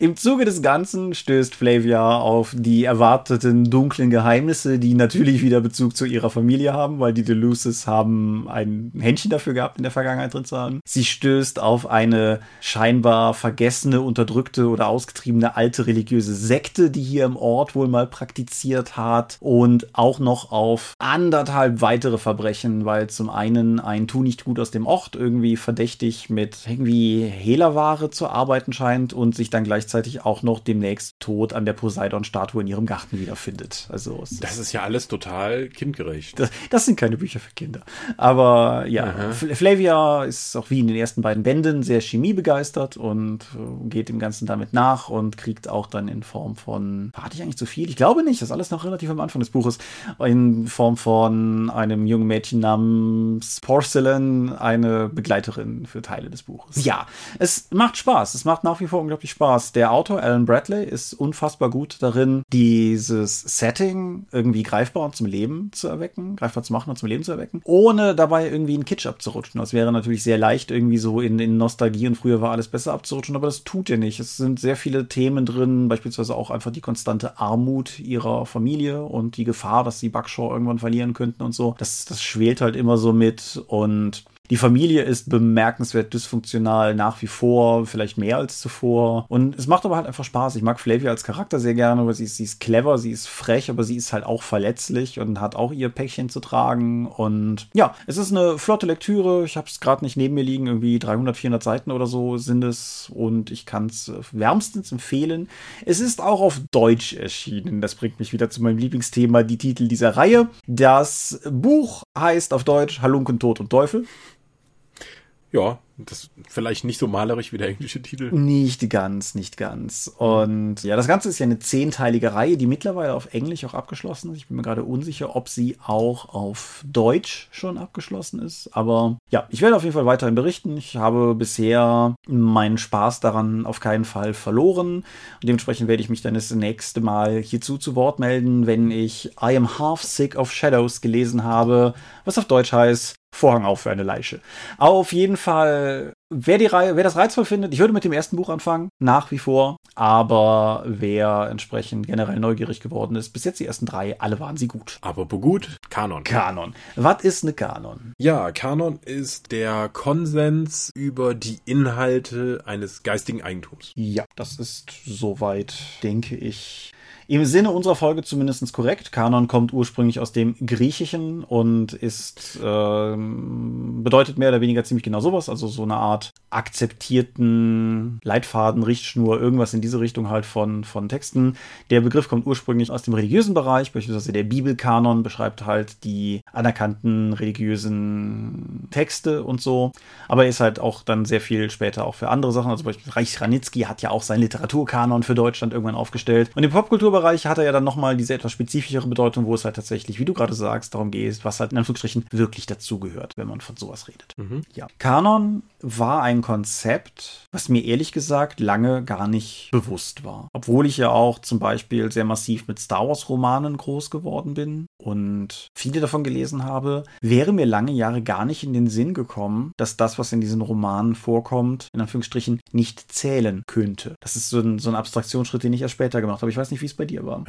Im Zuge des Ganzen stößt Flavia auf die erwarteten dunklen Geheimnisse, die natürlich wieder Bezug zu ihrer Familie haben, weil die Deluces haben ein Händchen dafür gehabt, in der Vergangenheit drin zu haben. Sie stößt auf eine scheinbar vergessene, unterdrückte oder ausgetriebene alte religiöse Sekte, die hier im Ort wohl mal praktiziert hat und auch noch auf anderthalb weitere Verbrechen, weil zum einen ein Tu nicht gut aus dem Ort irgendwie verdächtig mit irgendwie Hehlerware zu arbeiten scheint und sich dann gleich gleichzeitig auch noch demnächst tot an der Poseidon-Statue in ihrem Garten wiederfindet. Also das ist ja alles total kindgerecht. Das, das, sind keine Bücher für Kinder. Aber ja, Aha. Flavia ist auch wie in den ersten beiden Bänden sehr chemiebegeistert und äh, geht dem Ganzen damit nach und kriegt auch dann in Form von, hatte ich eigentlich zu viel? Ich glaube nicht, das ist alles noch relativ am Anfang des Buches, in Form von einem jungen Mädchen namens Porcelain eine Begleiterin für Teile des Buches. Ja, es macht Spaß. Es macht nach wie vor unglaublich Spaß Spaß. Der Autor Alan Bradley ist unfassbar gut darin, dieses Setting irgendwie greifbar und zum Leben zu erwecken, greifbar zu machen und zum Leben zu erwecken, ohne dabei irgendwie in Kitsch abzurutschen. Das wäre natürlich sehr leicht, irgendwie so in, in Nostalgie und früher war alles besser abzurutschen, aber das tut er nicht. Es sind sehr viele Themen drin, beispielsweise auch einfach die konstante Armut ihrer Familie und die Gefahr, dass sie Buckshaw irgendwann verlieren könnten und so. Das, das schwelt halt immer so mit und die Familie ist bemerkenswert dysfunktional nach wie vor, vielleicht mehr als zuvor. Und es macht aber halt einfach Spaß. Ich mag Flavia als Charakter sehr gerne, weil sie ist, sie ist clever, sie ist frech, aber sie ist halt auch verletzlich und hat auch ihr Päckchen zu tragen. Und ja, es ist eine flotte Lektüre. Ich habe es gerade nicht neben mir liegen, irgendwie 300, 400 Seiten oder so sind es. Und ich kann es wärmstens empfehlen. Es ist auch auf Deutsch erschienen. Das bringt mich wieder zu meinem Lieblingsthema, die Titel dieser Reihe. Das Buch heißt auf Deutsch Halunken, Tod und Teufel. Ja, das vielleicht nicht so malerisch wie der englische Titel. Nicht ganz, nicht ganz. Und ja, das Ganze ist ja eine zehnteilige Reihe, die mittlerweile auf Englisch auch abgeschlossen ist. Ich bin mir gerade unsicher, ob sie auch auf Deutsch schon abgeschlossen ist. Aber ja, ich werde auf jeden Fall weiterhin berichten. Ich habe bisher meinen Spaß daran auf keinen Fall verloren. Und dementsprechend werde ich mich dann das nächste Mal hierzu zu Wort melden, wenn ich I am half sick of shadows gelesen habe, was auf Deutsch heißt, Vorhang auf für eine Leiche. Auf jeden Fall, wer, die Reihe, wer das reizvoll findet, ich würde mit dem ersten Buch anfangen, nach wie vor. Aber wer entsprechend generell neugierig geworden ist, bis jetzt die ersten drei, alle waren sie gut. Aber gut, Kanon. Kanon. Was ist eine Kanon? Ja, Kanon ist der Konsens über die Inhalte eines geistigen Eigentums. Ja, das ist soweit, denke ich, im Sinne unserer Folge zumindest korrekt. Kanon kommt ursprünglich aus dem Griechischen und ist äh, bedeutet mehr oder weniger ziemlich genau sowas, also so eine Art akzeptierten Leitfaden, Richtschnur, irgendwas in diese Richtung halt von, von Texten. Der Begriff kommt ursprünglich aus dem religiösen Bereich, beispielsweise der Bibelkanon beschreibt halt die anerkannten religiösen Texte und so, aber ist halt auch dann sehr viel später auch für andere Sachen, also beispielsweise Reich Ranitzky hat ja auch seinen Literaturkanon für Deutschland irgendwann aufgestellt und im Popkultur Kulturbereich hat er ja dann nochmal diese etwas spezifischere Bedeutung, wo es halt tatsächlich, wie du gerade sagst, darum geht, was halt in Anführungsstrichen wirklich dazugehört, wenn man von sowas redet. Mhm. Ja. Kanon war ein Konzept, was mir ehrlich gesagt lange gar nicht bewusst war. Obwohl ich ja auch zum Beispiel sehr massiv mit Star Wars Romanen groß geworden bin und viele davon gelesen habe, wäre mir lange Jahre gar nicht in den Sinn gekommen, dass das, was in diesen Romanen vorkommt, in Anführungsstrichen nicht zählen könnte. Das ist so ein, so ein Abstraktionsschritt, den ich erst später gemacht habe. Ich weiß nicht, wie es bei dir war.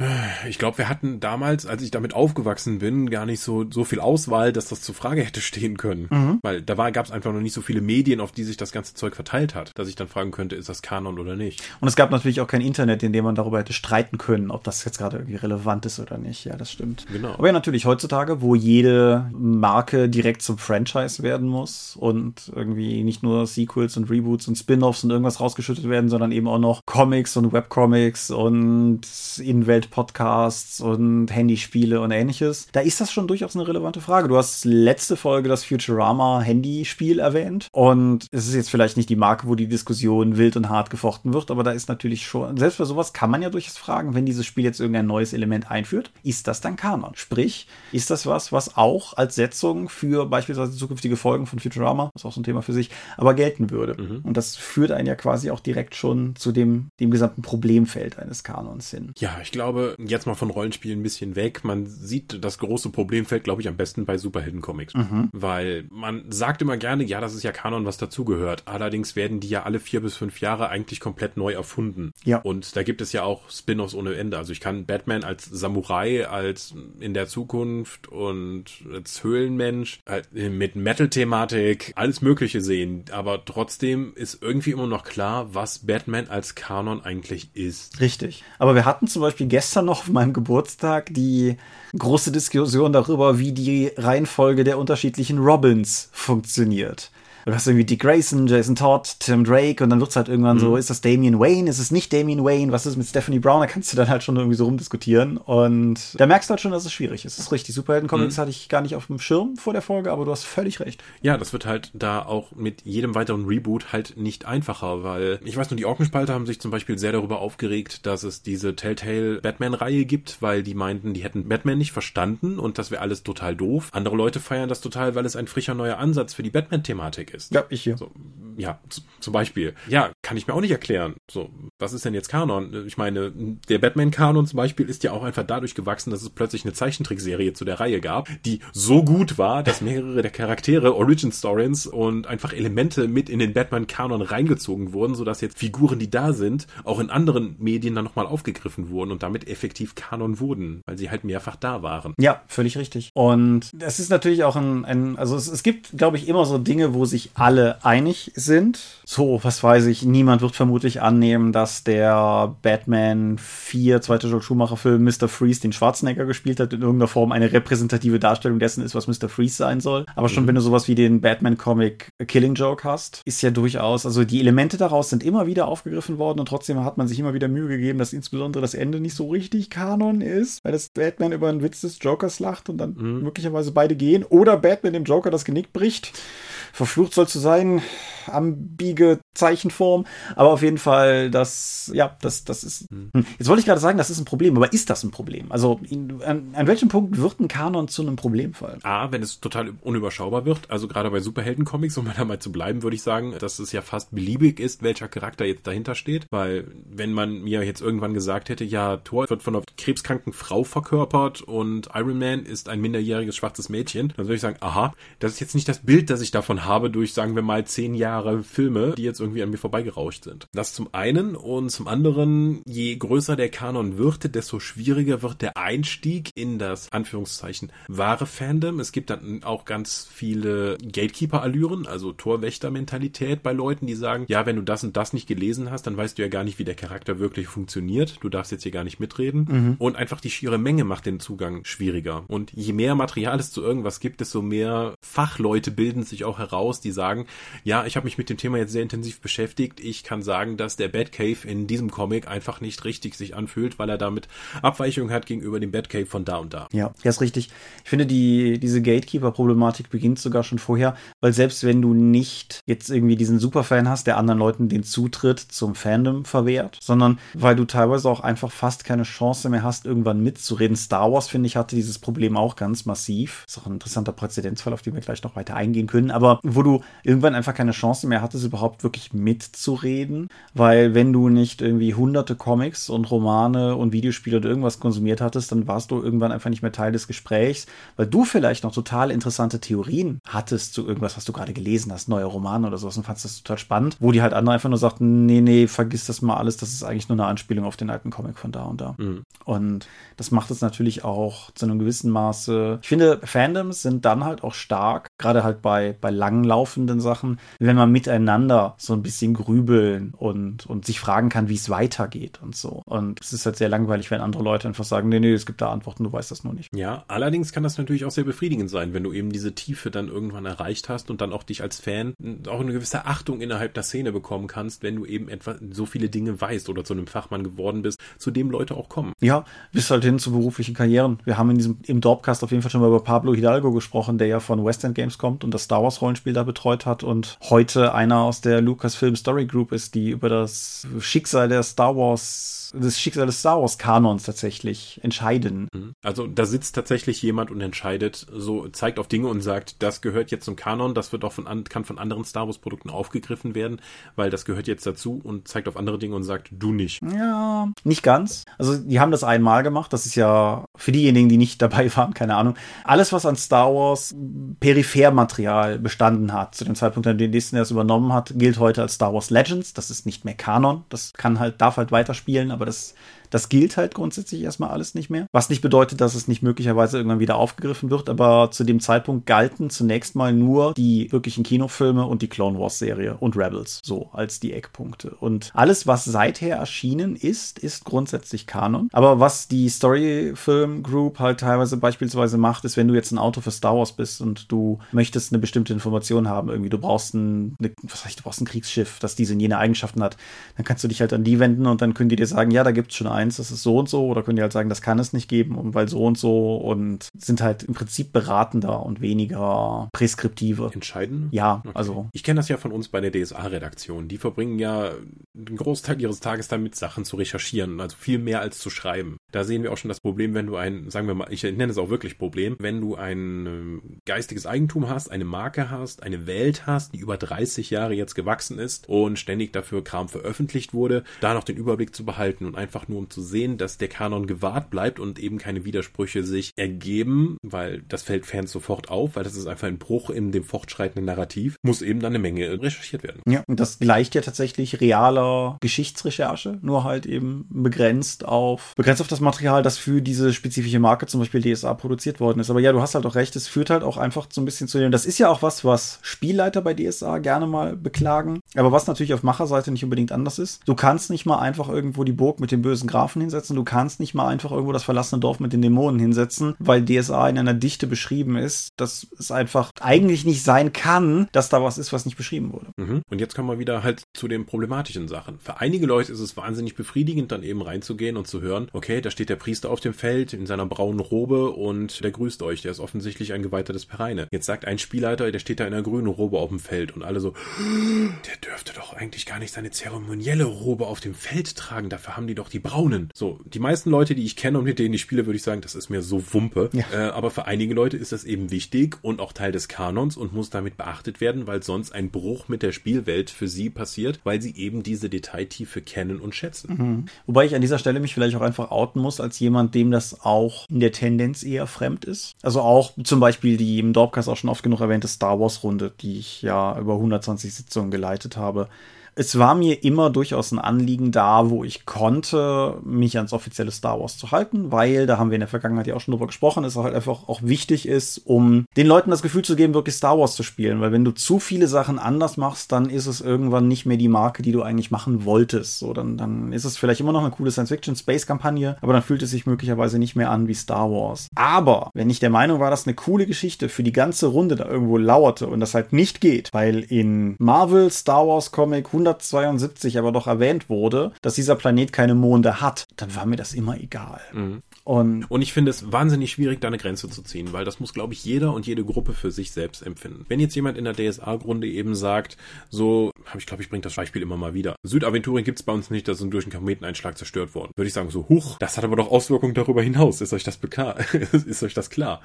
Ich glaube, wir hatten damals, als ich damit aufgewachsen bin, gar nicht so, so viel Auswahl, dass das zur Frage hätte stehen können. Mhm. Weil da gab es einfach noch nicht so viele Medien, auf die sich das ganze Zeug verteilt hat, dass ich dann fragen könnte, ist das Kanon oder nicht. Und es gab natürlich auch kein Internet, in dem man darüber hätte streiten können, ob das jetzt gerade irgendwie relevant ist oder nicht. Ja, das stimmt. Genau. Aber ja, natürlich heutzutage, wo jede Marke direkt zum Franchise werden muss und irgendwie nicht nur Sequels und Reboots und Spin-offs und irgendwas rausgeschüttet werden, sondern eben auch noch Comics und Webcomics und Innenwelt-Podcasts und Handyspiele und ähnliches. Da ist das schon durchaus eine relevante Frage. Du hast letzte Folge das Futurama Handyspiel erwähnt und und es ist jetzt vielleicht nicht die Marke, wo die Diskussion wild und hart gefochten wird, aber da ist natürlich schon, selbst bei sowas kann man ja durchaus fragen, wenn dieses Spiel jetzt irgendein neues Element einführt, ist das dann Kanon? Sprich, ist das was, was auch als Setzung für beispielsweise zukünftige Folgen von Futurama, was auch so ein Thema für sich, aber gelten würde? Mhm. Und das führt einen ja quasi auch direkt schon zu dem, dem gesamten Problemfeld eines Kanons hin. Ja, ich glaube, jetzt mal von Rollenspielen ein bisschen weg. Man sieht das große Problemfeld, glaube ich, am besten bei Superhelden-Comics. Mhm. Weil man sagt immer gerne, ja, das ist ja Kanon, was dazugehört. Allerdings werden die ja alle vier bis fünf Jahre eigentlich komplett neu erfunden. Ja. Und da gibt es ja auch Spin-offs ohne Ende. Also ich kann Batman als Samurai, als in der Zukunft und als Höhlenmensch, halt mit Metal-Thematik, alles Mögliche sehen. Aber trotzdem ist irgendwie immer noch klar, was Batman als Kanon eigentlich ist. Richtig. Aber wir hatten zum Beispiel gestern noch auf meinem Geburtstag die große Diskussion darüber, wie die Reihenfolge der unterschiedlichen Robins funktioniert du hast irgendwie Dick Grayson, Jason Todd, Tim Drake und dann wird es halt irgendwann mhm. so, ist das Damian Wayne, ist es nicht Damian Wayne, was ist mit Stephanie Brown, da kannst du dann halt schon irgendwie so rumdiskutieren und da merkst du halt schon, dass es schwierig ist. Das ist richtig. Superhelden-Comics mhm. hatte ich gar nicht auf dem Schirm vor der Folge, aber du hast völlig recht. Ja, das wird halt da auch mit jedem weiteren Reboot halt nicht einfacher, weil ich weiß nur, die Orkenspalter haben sich zum Beispiel sehr darüber aufgeregt, dass es diese Telltale Batman-Reihe gibt, weil die meinten, die hätten Batman nicht verstanden und das wäre alles total doof. Andere Leute feiern das total, weil es ein frischer neuer Ansatz für die Batman-Thematik ist. Ja, ich hier. So, ja, zum Beispiel. Ja, kann ich mir auch nicht erklären. So, was ist denn jetzt Kanon? Ich meine, der Batman-Kanon zum Beispiel ist ja auch einfach dadurch gewachsen, dass es plötzlich eine Zeichentrickserie zu der Reihe gab, die so gut war, dass mehrere der Charaktere Origin Stories und einfach Elemente mit in den Batman-Kanon reingezogen wurden, sodass jetzt Figuren, die da sind, auch in anderen Medien dann nochmal aufgegriffen wurden und damit effektiv Kanon wurden, weil sie halt mehrfach da waren. Ja, völlig richtig. Und es ist natürlich auch ein, ein also es, es gibt, glaube ich, immer so Dinge, wo sich alle einig sind. So, was weiß ich, niemand wird vermutlich annehmen, dass der Batman 4, zweite Joel Schumacher Film, Mr. Freeze, den Schwarzenegger gespielt hat, in irgendeiner Form eine repräsentative Darstellung dessen ist, was Mr. Freeze sein soll. Aber schon, mhm. wenn du sowas wie den Batman-Comic Killing Joke hast, ist ja durchaus, also die Elemente daraus sind immer wieder aufgegriffen worden und trotzdem hat man sich immer wieder Mühe gegeben, dass insbesondere das Ende nicht so richtig Kanon ist, weil das Batman über einen Witz des Jokers lacht und dann mhm. möglicherweise beide gehen oder Batman dem Joker das Genick bricht. Verflucht soll zu sein, ambige Zeichenform, aber auf jeden Fall, das, ja, das, das ist. Hm. Jetzt wollte ich gerade sagen, das ist ein Problem, aber ist das ein Problem? Also, in, an, an, welchem Punkt wird ein Kanon zu einem Problemfall? A, wenn es total unüberschaubar wird, also gerade bei Superhelden-Comics, um da mal zu bleiben, würde ich sagen, dass es ja fast beliebig ist, welcher Charakter jetzt dahinter steht, weil wenn man mir jetzt irgendwann gesagt hätte, ja, Thor wird von einer krebskranken Frau verkörpert und Iron Man ist ein minderjähriges schwarzes Mädchen, dann würde ich sagen, aha, das ist jetzt nicht das Bild, das ich davon habe durch, sagen wir mal, zehn Jahre Filme, die jetzt irgendwie an mir vorbeigerauscht sind. Das zum einen und zum anderen, je größer der Kanon wird, desto schwieriger wird der Einstieg in das Anführungszeichen wahre Fandom. Es gibt dann auch ganz viele Gatekeeper-Allüren, also Torwächter-Mentalität bei Leuten, die sagen, ja, wenn du das und das nicht gelesen hast, dann weißt du ja gar nicht, wie der Charakter wirklich funktioniert. Du darfst jetzt hier gar nicht mitreden. Mhm. Und einfach die schiere Menge macht den Zugang schwieriger. Und je mehr Material es zu irgendwas gibt, desto mehr Fachleute bilden sich auch heraus, die sagen, ja, ich habe mich mit dem Thema jetzt sehr intensiv beschäftigt. Ich kann sagen, dass der Batcave in diesem Comic einfach nicht richtig sich anfühlt, weil er damit Abweichungen hat gegenüber dem Batcave von da und da. Ja, ja, ist richtig. Ich finde, die, diese Gatekeeper-Problematik beginnt sogar schon vorher, weil selbst wenn du nicht jetzt irgendwie diesen Superfan hast, der anderen Leuten den Zutritt zum Fandom verwehrt, sondern weil du teilweise auch einfach fast keine Chance mehr hast, irgendwann mitzureden. Star Wars, finde ich, hatte dieses Problem auch ganz massiv. Ist auch ein interessanter Präzedenzfall, auf den wir gleich noch weiter eingehen können, aber wo du irgendwann einfach keine Chance mehr hattest, überhaupt wirklich mitzureden, weil wenn du nicht irgendwie hunderte Comics und Romane und Videospiele oder irgendwas konsumiert hattest, dann warst du irgendwann einfach nicht mehr Teil des Gesprächs, weil du vielleicht noch total interessante Theorien hattest zu irgendwas, was du gerade gelesen hast, neue Romane oder sowas und fandest das total spannend, wo die halt andere einfach nur sagten, nee, nee, vergiss das mal alles, das ist eigentlich nur eine Anspielung auf den alten Comic von da und da. Mhm. Und das macht es natürlich auch zu einem gewissen Maße. Ich finde, Fandoms sind dann halt auch stark, gerade halt bei, bei langlaufenden Sachen, wenn man miteinander so ein bisschen grübeln und, und sich fragen kann, wie es weitergeht und so. Und es ist halt sehr langweilig, wenn andere Leute einfach sagen, nee, nee, es gibt da Antworten, du weißt das nur nicht. Ja, allerdings kann das natürlich auch sehr befriedigend sein, wenn du eben diese Tiefe dann irgendwann erreicht hast und dann auch dich als Fan auch eine gewisse Achtung innerhalb der Szene bekommen kannst, wenn du eben etwa so viele Dinge weißt oder zu einem Fachmann geworden bist, zu dem Leute auch kommen. Ja, bis halt hin zu beruflichen Karrieren. Wir haben in diesem, im Dorpcast auf jeden Fall schon mal über Pablo Hidalgo gesprochen, der ja von West End Games kommt und das Star Wars Rollenspiel da betreut hat und heute heute einer aus der Lucasfilm Story Group ist, die über das Schicksal der Star Wars, das Schicksal des Star Wars Kanons tatsächlich entscheiden. Mhm. Also da sitzt tatsächlich jemand und entscheidet, so zeigt auf Dinge und sagt, das gehört jetzt zum Kanon, das wird auch von kann von anderen Star Wars Produkten aufgegriffen werden, weil das gehört jetzt dazu und zeigt auf andere Dinge und sagt, du nicht. Ja, nicht ganz. Also die haben das einmal gemacht. Das ist ja für diejenigen, die nicht dabei waren, keine Ahnung. Alles, was an Star Wars Periphermaterial bestanden hat, zu dem Zeitpunkt, an dem Disney das übernommen hat, gilt heute als Star Wars Legends. Das ist nicht mehr Kanon. Das kann halt, darf halt weiterspielen, aber das das gilt halt grundsätzlich erstmal alles nicht mehr. Was nicht bedeutet, dass es nicht möglicherweise irgendwann wieder aufgegriffen wird, aber zu dem Zeitpunkt galten zunächst mal nur die wirklichen Kinofilme und die Clone Wars Serie und Rebels so als die Eckpunkte. Und alles, was seither erschienen ist, ist grundsätzlich Kanon. Aber was die Story Film Group halt teilweise beispielsweise macht, ist, wenn du jetzt ein Auto für Star Wars bist und du möchtest eine bestimmte Information haben, irgendwie du brauchst ein, eine, was ich, du brauchst ein Kriegsschiff, das diese und jene Eigenschaften hat, dann kannst du dich halt an die wenden und dann können die dir sagen, ja, da gibt's schon eins, das ist so und so, oder können die halt sagen, das kann es nicht geben und weil so und so und sind halt im Prinzip beratender und weniger preskriptive. Entscheiden? Ja, okay. also. Ich kenne das ja von uns bei der DSA-Redaktion. Die verbringen ja einen Großteil ihres Tages damit, Sachen zu recherchieren, also viel mehr als zu schreiben. Da sehen wir auch schon das Problem, wenn du ein, sagen wir mal, ich nenne es auch wirklich Problem, wenn du ein ähm, geistiges Eigentum hast, eine Marke hast, eine Welt hast, die über 30 Jahre jetzt gewachsen ist und ständig dafür Kram veröffentlicht wurde, da noch den Überblick zu behalten und einfach nur zu sehen, dass der Kanon gewahrt bleibt und eben keine Widersprüche sich ergeben, weil das fällt Fans sofort auf, weil das ist einfach ein Bruch in dem fortschreitenden Narrativ, muss eben dann eine Menge recherchiert werden. Ja, und das gleicht ja tatsächlich realer Geschichtsrecherche, nur halt eben begrenzt auf, begrenzt auf das Material, das für diese spezifische Marke, zum Beispiel DSA, produziert worden ist. Aber ja, du hast halt auch recht, es führt halt auch einfach so ein bisschen zu dem, das ist ja auch was, was Spielleiter bei DSA gerne mal beklagen, aber was natürlich auf Macherseite nicht unbedingt anders ist. Du kannst nicht mal einfach irgendwo die Burg mit dem bösen Grafen hinsetzen, du kannst nicht mal einfach irgendwo das verlassene Dorf mit den Dämonen hinsetzen, weil DSA in einer Dichte beschrieben ist, dass es einfach eigentlich nicht sein kann, dass da was ist, was nicht beschrieben wurde. Mhm. Und jetzt kommen wir wieder halt zu den problematischen Sachen. Für einige Leute ist es wahnsinnig befriedigend, dann eben reinzugehen und zu hören, okay, da steht der Priester auf dem Feld in seiner braunen Robe und der grüßt euch, der ist offensichtlich ein Geweihter des Pereine. Jetzt sagt ein Spielleiter, der steht da in einer grünen Robe auf dem Feld und alle so, der dürfte doch eigentlich gar nicht seine zeremonielle Robe auf dem Feld tragen, dafür haben die doch die braunen. So, die meisten Leute, die ich kenne und mit denen ich spiele, würde ich sagen, das ist mir so Wumpe. Ja. Äh, aber für einige Leute ist das eben wichtig und auch Teil des Kanons und muss damit beachtet werden, weil sonst ein Bruch mit der Spielwelt für sie passiert, weil sie eben diese Detailtiefe kennen und schätzen. Mhm. Wobei ich an dieser Stelle mich vielleicht auch einfach outen muss als jemand, dem das auch in der Tendenz eher fremd ist. Also auch zum Beispiel die im Dorpcast auch schon oft genug erwähnte Star Wars Runde, die ich ja über 120 Sitzungen geleitet habe es war mir immer durchaus ein Anliegen da, wo ich konnte, mich ans offizielle Star Wars zu halten, weil, da haben wir in der Vergangenheit ja auch schon drüber gesprochen, es halt einfach auch wichtig ist, um den Leuten das Gefühl zu geben, wirklich Star Wars zu spielen. Weil wenn du zu viele Sachen anders machst, dann ist es irgendwann nicht mehr die Marke, die du eigentlich machen wolltest. So, dann, dann ist es vielleicht immer noch eine coole Science-Fiction-Space-Kampagne, aber dann fühlt es sich möglicherweise nicht mehr an wie Star Wars. Aber wenn ich der Meinung war, dass eine coole Geschichte für die ganze Runde da irgendwo lauerte und das halt nicht geht, weil in Marvel, Star Wars Comic 172 aber doch erwähnt wurde, dass dieser Planet keine Monde hat, dann war mir das immer egal. Mhm. Und, und ich finde es wahnsinnig schwierig, da eine Grenze zu ziehen, weil das muss, glaube ich, jeder und jede Gruppe für sich selbst empfinden. Wenn jetzt jemand in der DSA-Grunde eben sagt, so, habe ich glaube, ich bringe das Beispiel immer mal wieder. Südaventurien gibt es bei uns nicht, da sind durch einen Kometeneinschlag zerstört worden. Würde ich sagen, so, huch, das hat aber doch Auswirkungen darüber hinaus. Ist euch das bekannt? ist euch das klar?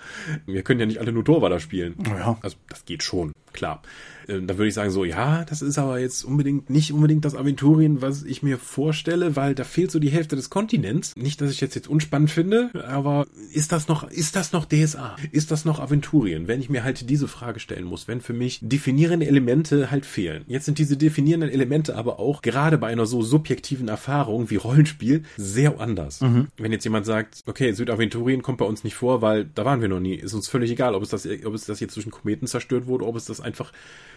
Wir können ja nicht alle nur Torwaller spielen. Ja. Also, das geht schon, klar. Äh, da würde ich sagen so, ja, das ist aber jetzt unbedingt nicht unbedingt das Aventurien, was ich mir vorstelle, weil da fehlt so die Hälfte des Kontinents. Nicht, dass ich jetzt jetzt unspannend finde, aber ist das noch, ist das noch DSA? Ist das noch Aventurien? Wenn ich mir halt diese Frage stellen muss, wenn für mich definierende Elemente halt fehlen. Jetzt sind diese definierenden Elemente aber auch gerade bei einer so subjektiven Erfahrung wie Rollenspiel sehr anders. Mhm. Wenn jetzt jemand sagt, okay, Südaventurien kommt bei uns nicht vor, weil da waren wir noch nie, ist uns völlig egal, ob es das, ob es das jetzt zwischen Kometen zerstört wurde, ob es das einfach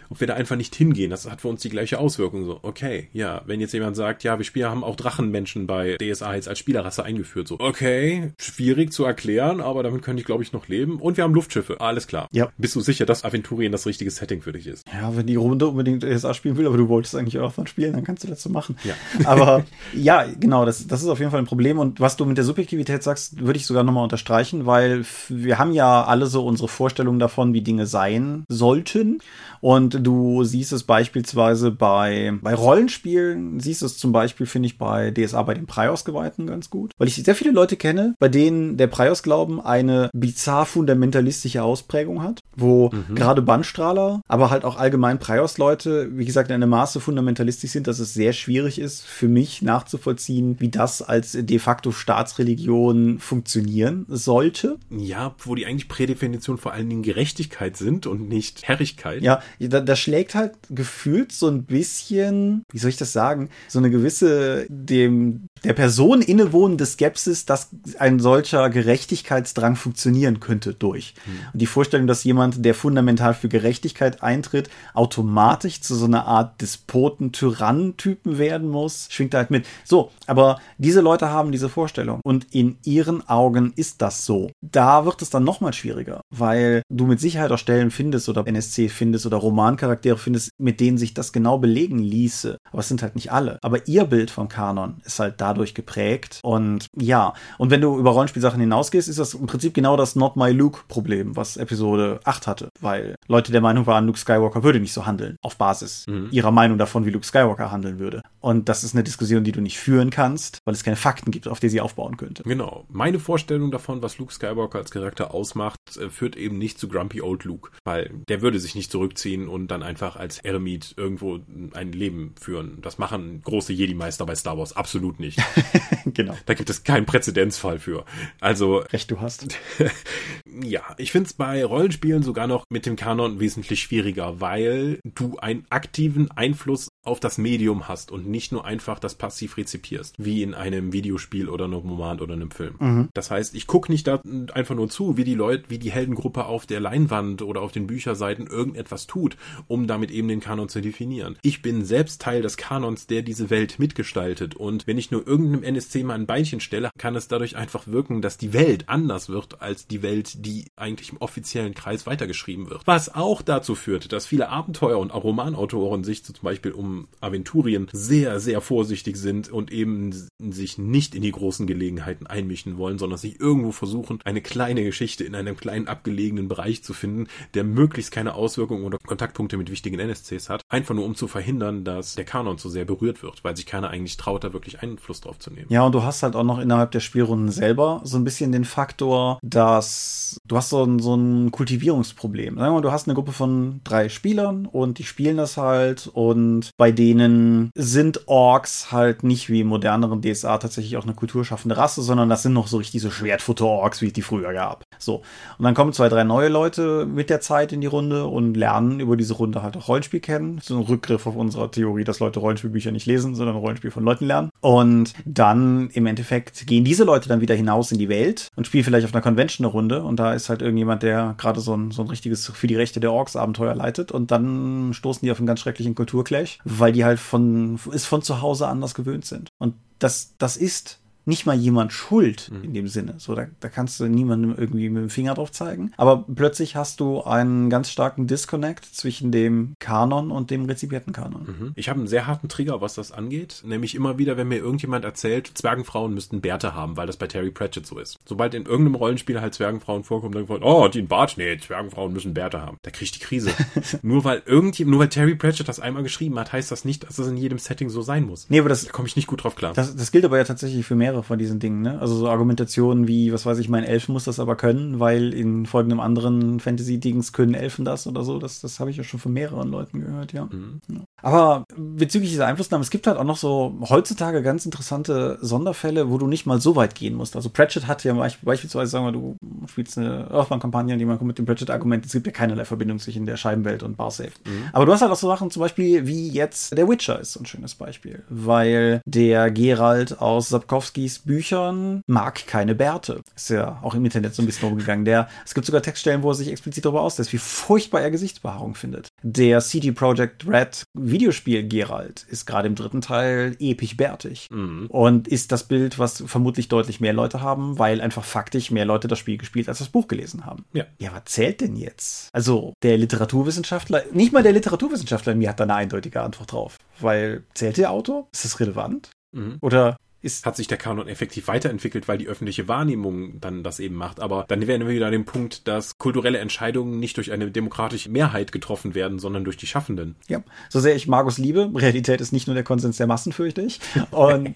ob wir da einfach nicht hingehen. Das hat für uns die gleiche Auswirkung. So, okay, ja, wenn jetzt jemand sagt, ja, wir spielen, haben auch Drachenmenschen bei DSA jetzt als Spielerrasse eingeführt. So, okay, schwierig zu erklären, aber damit könnte ich, glaube ich, noch leben. Und wir haben Luftschiffe, alles klar. Ja. Bist du sicher, dass Aventurien das richtige Setting für dich ist? Ja, wenn die Runde unbedingt ESA spielen will, aber du wolltest eigentlich Earthbound spielen, dann kannst du das so machen. Ja. Aber ja, genau, das, das ist auf jeden Fall ein Problem. Und was du mit der Subjektivität sagst, würde ich sogar nochmal unterstreichen, weil wir haben ja alle so unsere Vorstellungen davon, wie Dinge sein sollten. Und du siehst es beispielsweise bei, bei Rollenspielen, siehst es zum Beispiel, finde ich, bei DSA bei den Prios-Geweihten ganz gut. Weil ich sehr viele Leute kenne, bei denen der Prios-Glauben eine bizarr fundamentalistische Ausprägung hat, wo mhm. gerade Bandstrahler, aber halt auch allgemein Prios-Leute, wie gesagt, in einem Maße fundamentalistisch sind, dass es sehr schwierig ist, für mich nachzuvollziehen, wie das als de facto Staatsreligion funktionieren sollte. Ja, wo die eigentlich Prädefinition vor allen Dingen Gerechtigkeit sind und nicht Herrlichkeit. Ja, da, da schlägt halt gefühlt so ein bisschen, wie soll ich das sagen, so eine gewisse dem der Person innewohnende Skepsis, dass ein solcher Gerechtigkeitsdrang funktionieren könnte durch. Hm. Und die Vorstellung, dass jemand, der fundamental für Gerechtigkeit eintritt, automatisch zu so einer Art Despoten, Tyrannen-Typen werden muss, schwingt halt mit. So, aber diese Leute haben diese Vorstellung und in ihren Augen ist das so. Da wird es dann nochmal schwieriger, weil du mit Sicherheit auch Stellen findest oder NSC findest oder Romancharaktere findest, mit denen sich das genau belegen ließe. Aber es sind halt nicht alle. Aber ihr Bild vom Kanon ist halt dadurch geprägt. Und ja, und wenn du über Rollenspielsachen hinausgehst, ist das im Prinzip genau das Not My Luke-Problem, was Episode 8 hatte. Weil Leute der Meinung waren, Luke Skywalker würde nicht so handeln, auf Basis mhm. ihrer Meinung davon, wie Luke Skywalker handeln würde. Und das ist eine Diskussion, die du nicht führen kannst, weil es keine Fakten gibt, auf die sie aufbauen könnte. Genau. Meine Vorstellung davon, was Luke Skywalker als Charakter ausmacht, äh, führt eben nicht zu Grumpy Old Luke. Weil der würde sich nicht zurückziehen und dann einfach als Eremit irgendwo ein Leben führen. Das machen große Jedi-Meister bei Star Wars absolut nicht. genau. Da gibt es keinen Präzedenzfall für. Also. Recht du hast. ja, ich finde es bei Rollenspielen sogar noch mit dem Kanon wesentlich schwieriger, weil du einen aktiven Einfluss auf das Medium hast und nicht nur einfach das passiv rezipierst, wie in einem Videospiel oder einem Roman oder einem Film. Mhm. Das heißt, ich gucke nicht da einfach nur zu, wie die Leute, wie die Heldengruppe auf der Leinwand oder auf den Bücherseiten irgendetwas tut, um damit eben den Kanon zu definieren. Ich bin selbst Teil des Kanons, der diese Welt mitgestaltet und wenn ich nur irgendeinem NSC mal ein Beinchen stelle, kann es dadurch einfach wirken, dass die Welt anders wird als die Welt, die eigentlich im offiziellen Kreis weitergeschrieben wird. Was auch dazu führt, dass viele Abenteuer- und Romanautoren sich zum Beispiel um Aventurien sehr, sehr vorsichtig sind und eben sich nicht in die großen Gelegenheiten einmischen wollen, sondern sich irgendwo versuchen, eine kleine Geschichte in einem kleinen abgelegenen Bereich zu finden, der möglichst keine Auswirkungen oder Kontaktpunkte mit wichtigen NSCs hat, einfach nur um zu verhindern, dass der Kanon zu sehr berührt wird, weil sich keiner eigentlich traut, da wirklich Einfluss drauf zu nehmen. Ja, und du hast halt auch noch innerhalb der Spielrunden selber so ein bisschen den Faktor, dass du hast so ein, so ein Kultivierungsproblem. Sagen wir mal, du hast eine Gruppe von drei Spielern und die spielen das halt und bei bei denen sind Orks halt nicht wie im moderneren DSA tatsächlich auch eine kulturschaffende Rasse, sondern das sind noch so richtig so Schwertfutter-Orks, wie es die früher gab. So. Und dann kommen zwei, drei neue Leute mit der Zeit in die Runde und lernen über diese Runde halt auch Rollenspiel kennen. So ein Rückgriff auf unsere Theorie, dass Leute Rollenspielbücher nicht lesen, sondern Rollenspiel von Leuten lernen. Und dann im Endeffekt gehen diese Leute dann wieder hinaus in die Welt und spielen vielleicht auf einer Convention eine Runde und da ist halt irgendjemand, der gerade so ein, so ein richtiges für die Rechte der Orks Abenteuer leitet und dann stoßen die auf einen ganz schrecklichen Kulturclash weil die halt von, ist von zu Hause anders gewöhnt sind. Und das, das ist nicht mal jemand schuld mhm. in dem Sinne. So, da, da kannst du niemandem irgendwie mit dem Finger drauf zeigen. Aber plötzlich hast du einen ganz starken Disconnect zwischen dem Kanon und dem rezipierten Kanon. Mhm. Ich habe einen sehr harten Trigger, was das angeht. Nämlich immer wieder, wenn mir irgendjemand erzählt, Zwergenfrauen müssten Bärte haben, weil das bei Terry Pratchett so ist. Sobald in irgendeinem Rollenspiel halt Zwergenfrauen vorkommen, dann gefragt, oh, die einen Bart? Nee, Zwergenfrauen müssen Bärte haben. Da krieg ich die Krise. nur weil irgendjemand, nur weil Terry Pratchett das einmal geschrieben hat, heißt das nicht, dass das in jedem Setting so sein muss. Nee, aber das da komme ich nicht gut drauf klar. Das, das gilt aber ja tatsächlich für mehrere mehrere von diesen Dingen, ne? Also so Argumentationen wie, was weiß ich, mein Elf muss das aber können, weil in folgendem anderen Fantasy-Dings können Elfen das oder so. Das, das habe ich ja schon von mehreren Leuten gehört, ja. Mhm. ja. Aber bezüglich dieser Einflussnahme, es gibt halt auch noch so heutzutage ganz interessante Sonderfälle, wo du nicht mal so weit gehen musst. Also Pratchett hat ja beispielsweise, sagen wir, du spielst eine Earthbound-Kampagne, die man kommt mit dem Pratchett-Argument, es gibt ja keinerlei Verbindung zwischen der Scheibenwelt und Barsafe. Mhm. Aber du hast halt auch so Sachen zum Beispiel wie jetzt der Witcher ist so ein schönes Beispiel, weil der Gerald aus Sapkowski Sapkowskis Büchern mag keine Bärte. Ist ja auch im Internet so ein bisschen rumgegangen. Der, es gibt sogar Textstellen, wo er sich explizit darüber auslässt, wie furchtbar er Gesichtsbehaarung findet. Der CD Projekt Red Videospiel Geralt ist gerade im dritten Teil episch bärtig. Mhm. Und ist das Bild, was vermutlich deutlich mehr Leute haben, weil einfach faktisch mehr Leute das Spiel gespielt als das Buch gelesen haben. Ja. Ja, was zählt denn jetzt? Also, der Literaturwissenschaftler, nicht mal der Literaturwissenschaftler in mir hat da eine eindeutige Antwort drauf. Weil zählt der Autor? Ist das relevant? Mhm. Oder ist hat sich der Kanon effektiv weiterentwickelt, weil die öffentliche Wahrnehmung dann das eben macht. Aber dann wären wir wieder an dem Punkt, dass kulturelle Entscheidungen nicht durch eine demokratische Mehrheit getroffen werden, sondern durch die Schaffenden. Ja, so sehr ich Margus liebe, Realität ist nicht nur der Konsens der Massen, fürchte ich. Und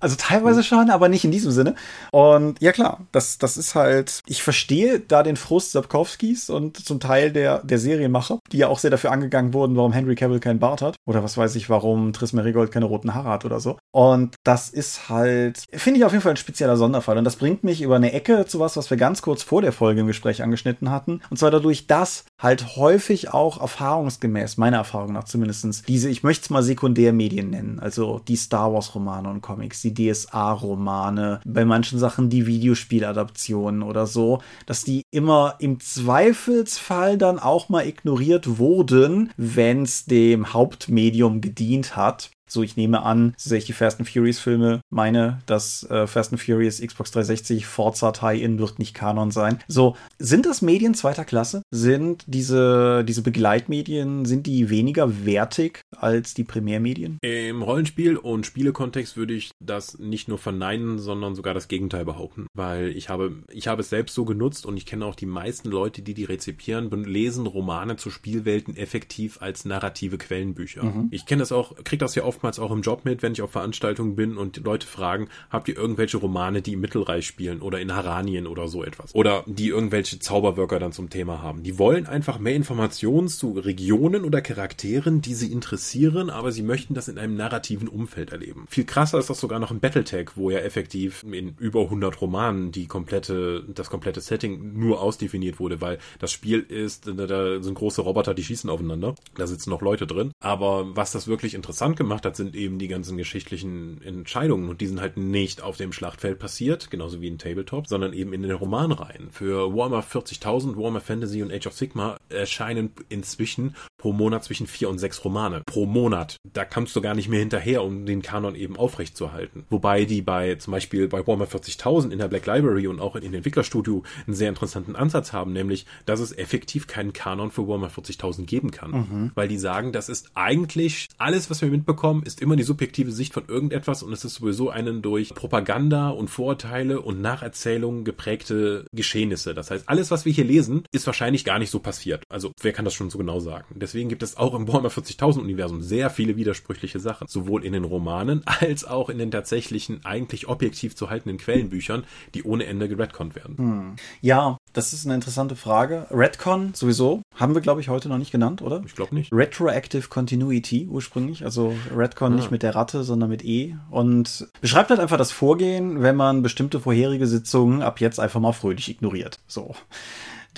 Also teilweise schon, aber nicht in diesem Sinne. Und ja klar, das, das ist halt, ich verstehe da den Frust Sapkowskis und zum Teil der, der Serienmacher, die ja auch sehr dafür angegangen wurden, warum Henry Cavill keinen Bart hat. Oder was weiß ich, warum Triss Merigold keine roten Haare hat oder so. Und das ist halt, finde ich auf jeden Fall ein spezieller Sonderfall. Und das bringt mich über eine Ecke zu was, was wir ganz kurz vor der Folge im Gespräch angeschnitten hatten. Und zwar dadurch, dass halt häufig auch erfahrungsgemäß, meiner Erfahrung nach zumindestens diese, ich möchte es mal Sekundärmedien nennen, also die Star Wars Romane und Comics, die DSA-Romane, bei manchen Sachen die Videospieladaptionen oder so, dass die immer im Zweifelsfall dann auch mal ignoriert wurden, wenn es dem Hauptmedium gedient hat. So, ich nehme an, so sehr ich die Fast and Furious Filme meine, dass äh, Fast and Furious Xbox 360 Forza Tie-In wird nicht Kanon sein. So, sind das Medien zweiter Klasse? Sind diese, diese Begleitmedien, sind die weniger wertig als die Primärmedien? Im Rollenspiel- und Spielekontext würde ich das nicht nur verneinen, sondern sogar das Gegenteil behaupten, weil ich habe, ich habe es selbst so genutzt und ich kenne auch die meisten Leute, die die rezipieren, lesen Romane zu Spielwelten effektiv als narrative Quellenbücher. Mhm. Ich kenne das auch, kriege das ja oft oftmals auch im Job mit, wenn ich auf Veranstaltungen bin und Leute fragen, habt ihr irgendwelche Romane, die im Mittelreich spielen oder in Haranien oder so etwas? Oder die irgendwelche Zauberwörter dann zum Thema haben. Die wollen einfach mehr Informationen zu Regionen oder Charakteren, die sie interessieren, aber sie möchten das in einem narrativen Umfeld erleben. Viel krasser ist das sogar noch im Battletech, wo ja effektiv in über 100 Romanen die komplette, das komplette Setting nur ausdefiniert wurde, weil das Spiel ist, da sind große Roboter, die schießen aufeinander. Da sitzen noch Leute drin. Aber was das wirklich interessant gemacht hat, hat, sind eben die ganzen geschichtlichen Entscheidungen und die sind halt nicht auf dem Schlachtfeld passiert, genauso wie in Tabletop, sondern eben in den Romanreihen. Für Warhammer 40.000, Warhammer Fantasy und Age of Sigma erscheinen inzwischen pro Monat zwischen vier und sechs Romane. Pro Monat. Da kannst du gar nicht mehr hinterher, um den Kanon eben aufrechtzuerhalten. Wobei die bei, zum Beispiel bei Warhammer 40.000 in der Black Library und auch in den Entwicklerstudio einen sehr interessanten Ansatz haben, nämlich, dass es effektiv keinen Kanon für Warhammer 40.000 geben kann. Mhm. Weil die sagen, das ist eigentlich alles, was wir mitbekommen, Form ist immer die subjektive Sicht von irgendetwas und es ist sowieso einen durch Propaganda und Vorurteile und Nacherzählungen geprägte Geschehnisse. Das heißt, alles, was wir hier lesen, ist wahrscheinlich gar nicht so passiert. Also, wer kann das schon so genau sagen? Deswegen gibt es auch im Warhammer 40.000 Universum sehr viele widersprüchliche Sachen. Sowohl in den Romanen als auch in den tatsächlichen, eigentlich objektiv zu haltenden Quellenbüchern, die ohne Ende geredconnt werden. Hm. Ja, das ist eine interessante Frage. Redcon sowieso haben wir, glaube ich, heute noch nicht genannt, oder? Ich glaube nicht. Retroactive Continuity ursprünglich, also Redcon ah. nicht mit der Ratte, sondern mit E. Und beschreibt halt einfach das Vorgehen, wenn man bestimmte vorherige Sitzungen ab jetzt einfach mal fröhlich ignoriert. So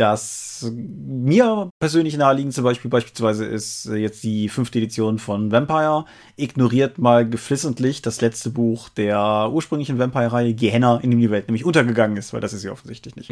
das mir persönlich naheliegend zum Beispiel beispielsweise ist jetzt die fünfte Edition von Vampire. Ignoriert mal geflissentlich das letzte Buch der ursprünglichen Vampire-Reihe Gehenna, in dem die Welt nämlich untergegangen ist, weil das ist sie offensichtlich nicht.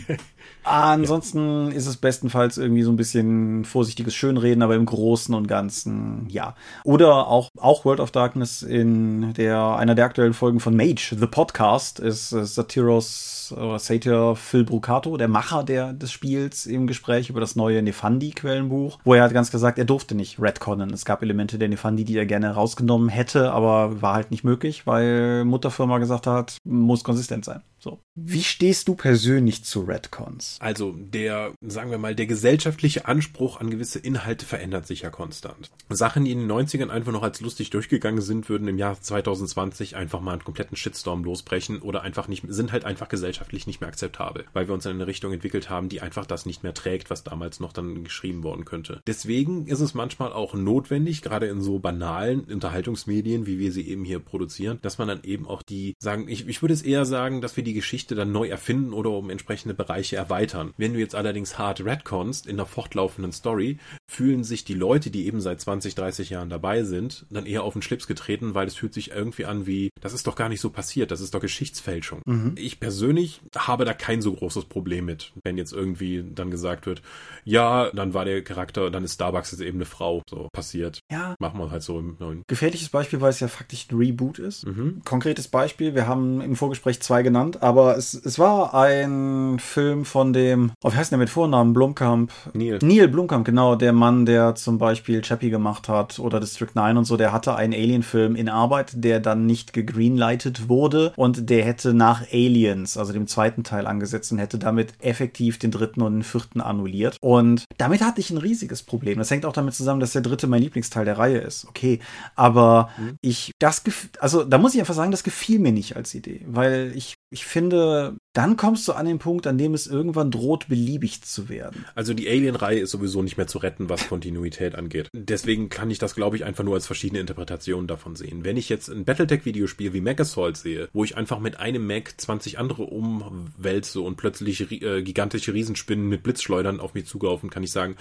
Ansonsten ist es bestenfalls irgendwie so ein bisschen vorsichtiges Schönreden, aber im Großen und Ganzen ja. Oder auch, auch World of Darkness in der, einer der aktuellen Folgen von Mage, The Podcast, ist Satiros oder Satyr Phil Brucato, der Macher der des Spiels im Gespräch über das neue Nefandi-Quellenbuch, wo er hat ganz gesagt, er durfte nicht retconnen. Es gab Elemente der Nefandi, die er gerne rausgenommen hätte, aber war halt nicht möglich, weil Mutterfirma gesagt hat, muss konsistent sein. So. Wie stehst du persönlich zu Redcons? Also der, sagen wir mal, der gesellschaftliche Anspruch an gewisse Inhalte verändert sich ja konstant. Sachen, die in den 90ern einfach noch als lustig durchgegangen sind, würden im Jahr 2020 einfach mal einen kompletten Shitstorm losbrechen oder einfach nicht, sind halt einfach gesellschaftlich nicht mehr akzeptabel, weil wir uns in eine Richtung entwickelt haben, die einfach das nicht mehr trägt, was damals noch dann geschrieben worden könnte. Deswegen ist es manchmal auch notwendig, gerade in so banalen Unterhaltungsmedien, wie wir sie eben hier produzieren, dass man dann eben auch die, sagen, ich, ich würde es eher sagen, dass wir die Geschichte dann neu erfinden oder um entsprechende Bereiche erweitern. Wenn du jetzt allerdings hart retconst in der fortlaufenden Story, fühlen sich die Leute, die eben seit 20, 30 Jahren dabei sind, dann eher auf den Schlips getreten, weil es fühlt sich irgendwie an wie, das ist doch gar nicht so passiert, das ist doch Geschichtsfälschung. Mhm. Ich persönlich habe da kein so großes Problem mit, wenn jetzt irgendwie dann gesagt wird, ja, dann war der Charakter, dann ist Starbucks jetzt eben eine Frau, so passiert. Ja. Machen wir halt so im neuen. Gefährliches Beispiel, weil es ja faktisch ein Reboot ist. Mhm. Konkretes Beispiel, wir haben im Vorgespräch zwei genannt, aber es, es war ein Film von dem, oh, wie heißt der mit Vornamen? Blumkamp. Neil. Neil Blumkamp, genau, der Mann, der zum Beispiel Chappie gemacht hat oder District 9 und so, der hatte einen Alien-Film in Arbeit, der dann nicht gegreenlightet wurde und der hätte nach Aliens, also dem zweiten Teil angesetzt und hätte damit effektiv den dritten und den vierten annulliert. Und damit hatte ich ein riesiges Problem. Das hängt auch damit zusammen, dass der dritte mein Lieblingsteil der Reihe ist. Okay, aber mhm. ich, das, also da muss ich einfach sagen, das gefiel mir nicht als Idee, weil ich ich finde, dann kommst du an den Punkt, an dem es irgendwann droht, beliebig zu werden. Also die Alien-Reihe ist sowieso nicht mehr zu retten, was Kontinuität angeht. Deswegen kann ich das, glaube ich, einfach nur als verschiedene Interpretationen davon sehen. Wenn ich jetzt ein Battletech-Videospiel wie Megasalt sehe, wo ich einfach mit einem Mac 20 andere umwälze und plötzlich äh, gigantische Riesenspinnen mit Blitzschleudern auf mich zugaufen, kann ich sagen,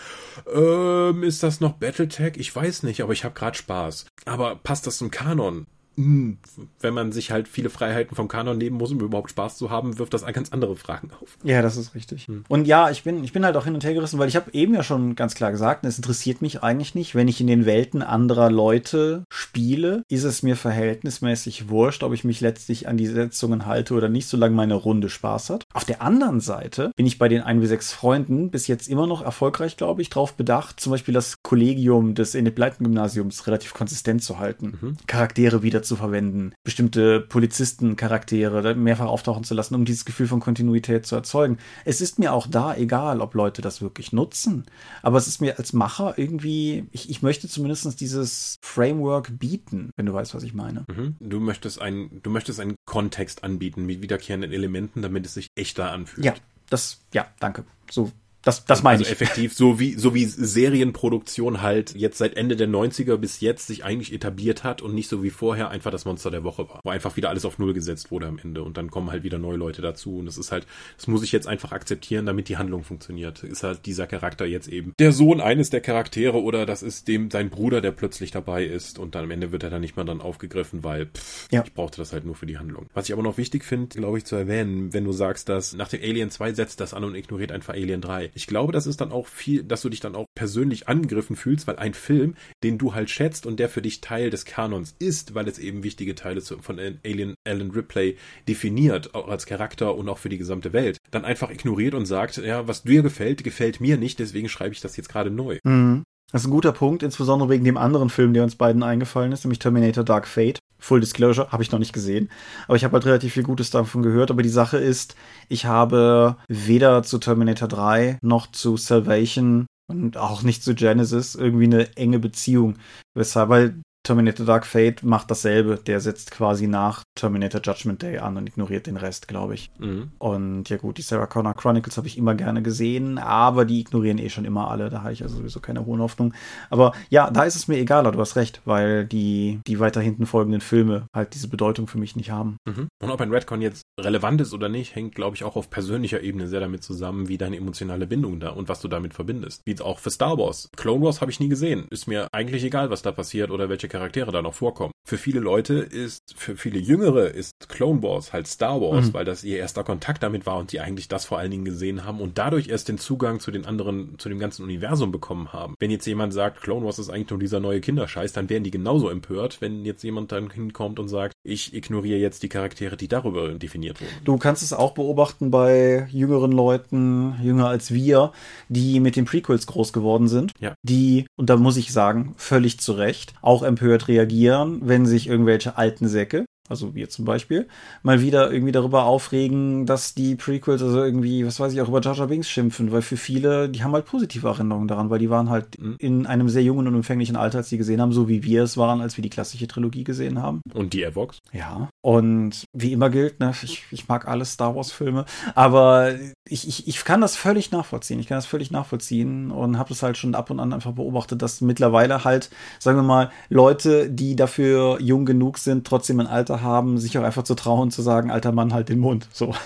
ähm, ist das noch Battletech? Ich weiß nicht, aber ich habe gerade Spaß. Aber passt das zum Kanon? Hm, wenn man sich halt viele Freiheiten vom Kanon nehmen muss, um überhaupt Spaß zu haben, wirft das ganz andere Fragen auf. Ja, das ist richtig. Hm. Und ja, ich bin, ich bin halt auch hin und her gerissen, weil ich habe eben ja schon ganz klar gesagt, es interessiert mich eigentlich nicht, wenn ich in den Welten anderer Leute spiele, ist es mir verhältnismäßig wurscht, ob ich mich letztlich an die Setzungen halte oder nicht, solange meine Runde Spaß hat. Auf der anderen Seite bin ich bei den 1 wie 6 Freunden bis jetzt immer noch erfolgreich, glaube ich, darauf bedacht, zum Beispiel das Kollegium des Enid-Blyton-Gymnasiums relativ konsistent zu halten, mhm. Charaktere wieder zu verwenden, bestimmte Polizistencharaktere mehrfach auftauchen zu lassen, um dieses Gefühl von Kontinuität zu erzeugen. Es ist mir auch da egal, ob Leute das wirklich nutzen, aber es ist mir als Macher irgendwie, ich, ich möchte zumindest dieses Framework bieten, wenn du weißt, was ich meine. Mhm. Du möchtest ein, du möchtest einen Kontext anbieten mit wiederkehrenden Elementen, damit es sich echter anfühlt. Ja, das, ja, danke. So das, das meine also ich. effektiv, so wie, so wie Serienproduktion halt jetzt seit Ende der 90er bis jetzt sich eigentlich etabliert hat und nicht so wie vorher einfach das Monster der Woche war. Wo einfach wieder alles auf Null gesetzt wurde am Ende und dann kommen halt wieder neue Leute dazu und das ist halt, das muss ich jetzt einfach akzeptieren, damit die Handlung funktioniert. Ist halt dieser Charakter jetzt eben der Sohn eines der Charaktere oder das ist dem sein Bruder, der plötzlich dabei ist und dann am Ende wird er dann nicht mehr dann aufgegriffen, weil pff, ja. ich brauchte das halt nur für die Handlung. Was ich aber noch wichtig finde, glaube ich, zu erwähnen, wenn du sagst, dass nach dem Alien 2 setzt das an und ignoriert einfach Alien 3 ich glaube, das ist dann auch viel, dass du dich dann auch persönlich angegriffen fühlst, weil ein Film, den du halt schätzt und der für dich Teil des Kanons ist, weil es eben wichtige Teile von Alien Alan Ripley definiert, auch als Charakter und auch für die gesamte Welt, dann einfach ignoriert und sagt, ja, was dir gefällt, gefällt mir nicht, deswegen schreibe ich das jetzt gerade neu. Mhm. Das ist ein guter Punkt, insbesondere wegen dem anderen Film, der uns beiden eingefallen ist, nämlich Terminator Dark Fate. Full Disclosure, habe ich noch nicht gesehen. Aber ich habe halt relativ viel Gutes davon gehört. Aber die Sache ist, ich habe weder zu Terminator 3 noch zu Salvation und auch nicht zu Genesis irgendwie eine enge Beziehung. Weshalb, weil Terminator Dark Fate macht dasselbe. Der setzt quasi nach Terminator Judgment Day an und ignoriert den Rest, glaube ich. Mhm. Und ja gut, die Sarah Connor Chronicles habe ich immer gerne gesehen, aber die ignorieren eh schon immer alle. Da habe ich also sowieso keine hohen Hoffnung. Aber ja, da ist es mir egal, du hast recht, weil die, die weiter hinten folgenden Filme halt diese Bedeutung für mich nicht haben. Mhm. Und ob ein Redcon jetzt relevant ist oder nicht, hängt, glaube ich, auch auf persönlicher Ebene sehr damit zusammen, wie deine emotionale Bindung da und was du damit verbindest. Wie auch für Star Wars. Clone Wars habe ich nie gesehen. Ist mir eigentlich egal, was da passiert oder welche Charaktere da noch vorkommen. Für viele Leute ist, für viele Jüngere ist Clone Wars halt Star Wars, mhm. weil das ihr erster Kontakt damit war und die eigentlich das vor allen Dingen gesehen haben und dadurch erst den Zugang zu den anderen, zu dem ganzen Universum bekommen haben. Wenn jetzt jemand sagt, Clone Wars ist eigentlich nur dieser neue Kinderscheiß, dann werden die genauso empört, wenn jetzt jemand dann hinkommt und sagt, ich ignoriere jetzt die Charaktere, die darüber definiert wurden. Du kannst es auch beobachten bei jüngeren Leuten, jünger als wir, die mit den Prequels groß geworden sind, ja. die, und da muss ich sagen, völlig zu Recht, auch empört reagieren reagieren, wenn sich irgendwelche alten Säcke also wir zum Beispiel, mal wieder irgendwie darüber aufregen, dass die Prequels, also irgendwie, was weiß ich, auch über Jar Jar Binks schimpfen, weil für viele, die haben halt positive Erinnerungen daran, weil die waren halt mhm. in einem sehr jungen und empfänglichen Alter, als sie gesehen haben, so wie wir es waren, als wir die klassische Trilogie gesehen haben. Und die Evox? Ja. Und wie immer gilt, ne, ich, ich mag alle Star Wars Filme, aber ich, ich, ich kann das völlig nachvollziehen. Ich kann das völlig nachvollziehen und habe das halt schon ab und an einfach beobachtet, dass mittlerweile halt, sagen wir mal, Leute, die dafür jung genug sind, trotzdem ein Alter Interesse haben, sich auch einfach zu trauen, zu sagen, alter Mann, halt den Mund. So.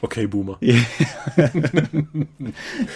Okay, Boomer. ja,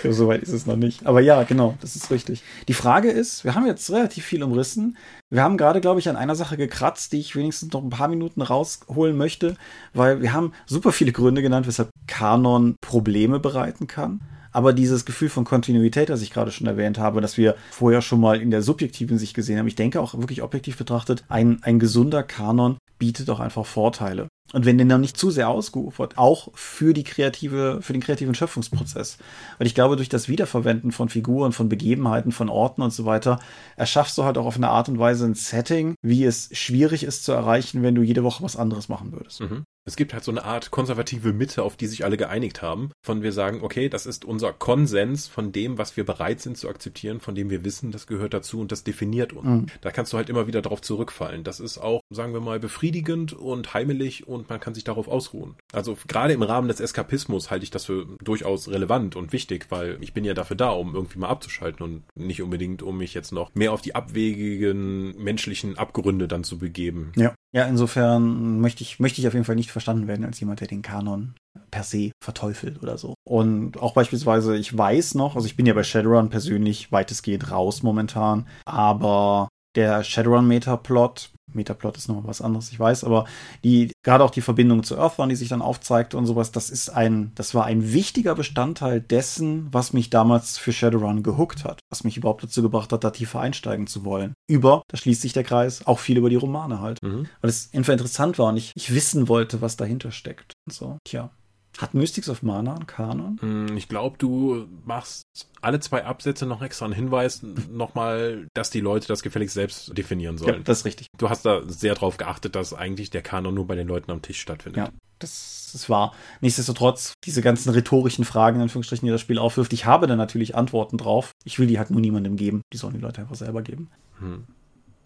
Soweit ist es noch nicht. Aber ja, genau, das ist richtig. Die Frage ist, wir haben jetzt relativ viel umrissen. Wir haben gerade, glaube ich, an einer Sache gekratzt, die ich wenigstens noch ein paar Minuten rausholen möchte, weil wir haben super viele Gründe genannt, weshalb Kanon Probleme bereiten kann. Aber dieses Gefühl von Kontinuität, das ich gerade schon erwähnt habe, dass wir vorher schon mal in der subjektiven Sicht gesehen haben, ich denke auch wirklich objektiv betrachtet, ein, ein gesunder Kanon bietet auch einfach Vorteile. Und wenn den dann nicht zu sehr ausgeufert, auch für die kreative, für den kreativen Schöpfungsprozess. Weil ich glaube, durch das Wiederverwenden von Figuren, von Begebenheiten, von Orten und so weiter, erschaffst du halt auch auf eine Art und Weise ein Setting, wie es schwierig ist zu erreichen, wenn du jede Woche was anderes machen würdest. Mhm. Es gibt halt so eine Art konservative Mitte, auf die sich alle geeinigt haben. Von wir sagen, okay, das ist unser Konsens von dem, was wir bereit sind zu akzeptieren, von dem wir wissen, das gehört dazu und das definiert uns. Mhm. Da kannst du halt immer wieder drauf zurückfallen. Das ist auch, sagen wir mal, befriedigend und heimelig und man kann sich darauf ausruhen. Also gerade im Rahmen des Eskapismus halte ich das für durchaus relevant und wichtig, weil ich bin ja dafür da, um irgendwie mal abzuschalten und nicht unbedingt, um mich jetzt noch mehr auf die abwegigen menschlichen Abgründe dann zu begeben. Ja. Ja, insofern möchte ich, möchte ich auf jeden Fall nicht verstanden werden als jemand, der den Kanon per se verteufelt oder so. Und auch beispielsweise, ich weiß noch, also ich bin ja bei Shadowrun persönlich weitestgehend raus momentan, aber der Shadowrun-Metaplot Metaplot ist nochmal was anderes, ich weiß, aber die, gerade auch die Verbindung zu Earthbound, die sich dann aufzeigte und sowas, das ist ein, das war ein wichtiger Bestandteil dessen, was mich damals für Shadowrun gehuckt hat, was mich überhaupt dazu gebracht hat, da tiefer einsteigen zu wollen. Über, da schließt sich der Kreis, auch viel über die Romane halt. Mhm. Weil es einfach interessant war und ich, ich wissen wollte, was dahinter steckt. Und so, tja. Hat Mystics of Mana einen Kanon? Hm, ich glaube, du machst alle zwei Absätze noch extra einen Hinweis, nochmal, dass die Leute das gefälligst selbst definieren sollen. Ja, das ist richtig. Du hast da sehr drauf geachtet, dass eigentlich der Kanon nur bei den Leuten am Tisch stattfindet. Ja, das ist wahr. Nichtsdestotrotz, diese ganzen rhetorischen Fragen, in Anführungsstrichen, die das Spiel aufwirft, ich habe da natürlich Antworten drauf. Ich will die halt nur niemandem geben. Die sollen die Leute einfach selber geben. Hm.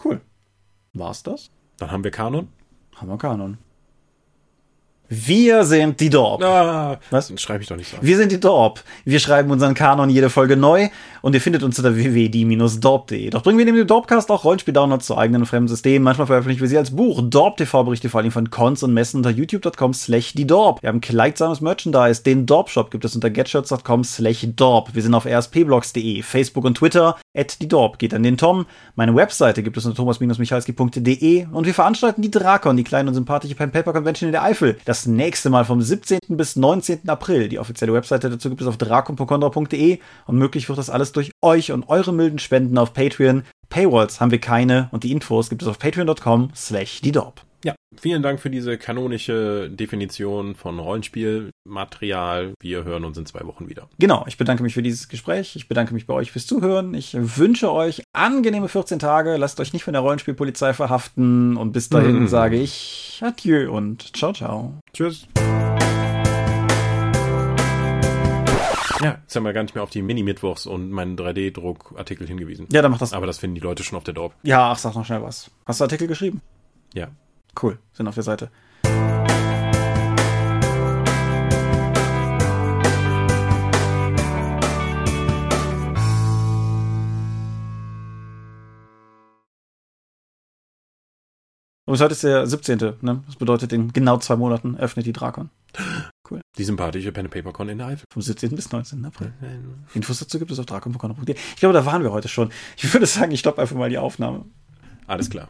Cool. War's das? Dann haben wir Kanon. Haben wir Kanon. Wir sind die Dorp. Ah, Was? Schreibe ich doch nicht so. Wir sind die Dorp. Wir schreiben unseren Kanon jede Folge neu und ihr findet uns unter www.die-dorp.de. Doch bringen wir neben dem Dorpcast auch Rollenspiel-Downloads zu eigenen und fremden Systemen. Manchmal veröffentlichen wir sie als Buch. Dorp TV berichte vor allem von Cons und Messen unter youtube.com slash die Dorp. Wir haben kleidsames Merchandise. Den Dorp Shop gibt es unter getshirts.com slash Dorp. Wir sind auf rspblogs.de, Facebook und Twitter at die Dorp. Geht an den Tom. Meine Webseite gibt es unter thomas-michalski.de und wir veranstalten die Drakon, die kleine und sympathische Pen Paper Convention in der Eifel. Das das nächste Mal vom 17. bis 19. April. Die offizielle Webseite dazu gibt es auf drakon.de und möglich wird das alles durch euch und eure milden Spenden auf Patreon. Paywalls haben wir keine und die Infos gibt es auf patreon.com slash die ja, vielen Dank für diese kanonische Definition von Rollenspielmaterial. Wir hören uns in zwei Wochen wieder. Genau, ich bedanke mich für dieses Gespräch. Ich bedanke mich bei euch fürs Zuhören. Ich wünsche euch angenehme 14 Tage. Lasst euch nicht von der Rollenspielpolizei verhaften. Und bis dahin mm. sage ich Adieu und ciao, ciao. Tschüss. Ja, jetzt haben wir gar nicht mehr auf die Mini-Mittwochs und meinen 3D-Druckartikel hingewiesen. Ja, dann mach das. Aber das finden die Leute schon auf der Dorp. Ja, ach, sag noch schnell was. Hast du Artikel geschrieben? Ja. Cool, sind auf der Seite. Und heute ist der 17. Ne? Das bedeutet, in genau zwei Monaten öffnet die Drakon. Cool. Die sympathische Pen Paper Con in der Eifel. Vom 17. bis 19. April. Infos dazu gibt es auf drakon.de. Ich glaube, da waren wir heute schon. Ich würde sagen, ich stoppe einfach mal die Aufnahme. Alles klar.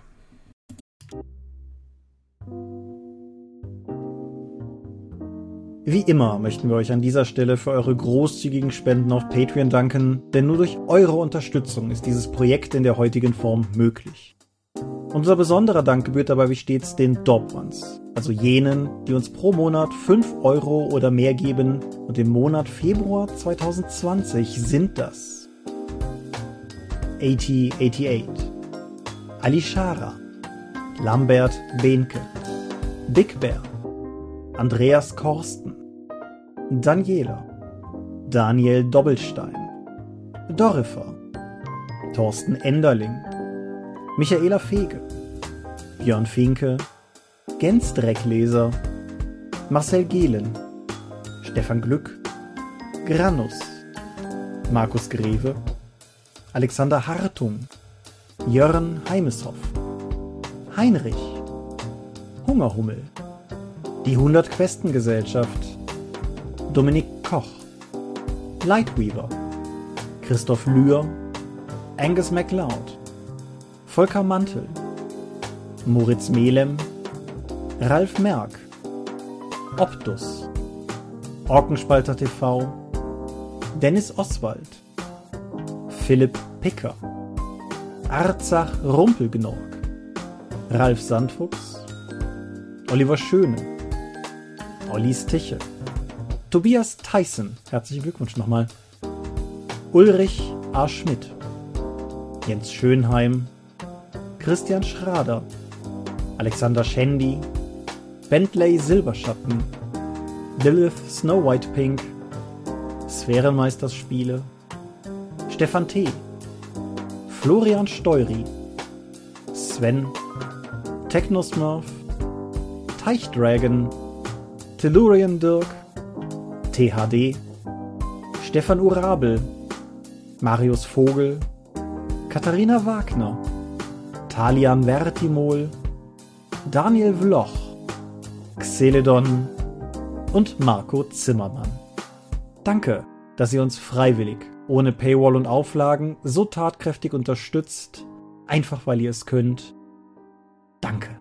Wie immer möchten wir euch an dieser Stelle für eure großzügigen Spenden auf Patreon danken, denn nur durch eure Unterstützung ist dieses Projekt in der heutigen Form möglich. Unser besonderer Dank gebührt dabei wie stets den Dorp-Ones, also jenen, die uns pro Monat 5 Euro oder mehr geben. Und im Monat Februar 2020 sind das 8088, Alishara, Lambert Behnke, Big Bear, Andreas Korsten, Daniela, Daniel Doppelstein, Dorifer, Thorsten Enderling, Michaela Fege, Björn Finke, Gensdreckleser, Marcel Gehlen, Stefan Glück, Granus, Markus Greve, Alexander Hartung, Jörn Heimeshoff, Heinrich, Hungerhummel, die 100 Questen Gesellschaft, Dominik Koch, Lightweaver, Christoph Lühr, Angus MacLeod, Volker Mantel, Moritz Melem, Ralf Merck, Optus, Orkenspalter TV, Dennis Oswald, Philipp Picker, Arzach Rumpelgnorg, Ralf Sandfuchs, Oliver Schöne, Ollis Tiche, Tobias Tyson, herzlichen Glückwunsch nochmal, Ulrich A. Schmidt, Jens Schönheim, Christian Schrader, Alexander Schendi, Bentley Silberschatten, Lilith Snow White Pink, Sphärenmeisterspiele, Stefan T., Florian Steury, Sven, Technosmurf, Teichdragon, Tellurian Dirk, THD, Stefan Urabel, Marius Vogel, Katharina Wagner, Talian Vertimol, Daniel Vloch, Xeledon und Marco Zimmermann. Danke, dass ihr uns freiwillig, ohne Paywall und Auflagen, so tatkräftig unterstützt, einfach weil ihr es könnt Danke.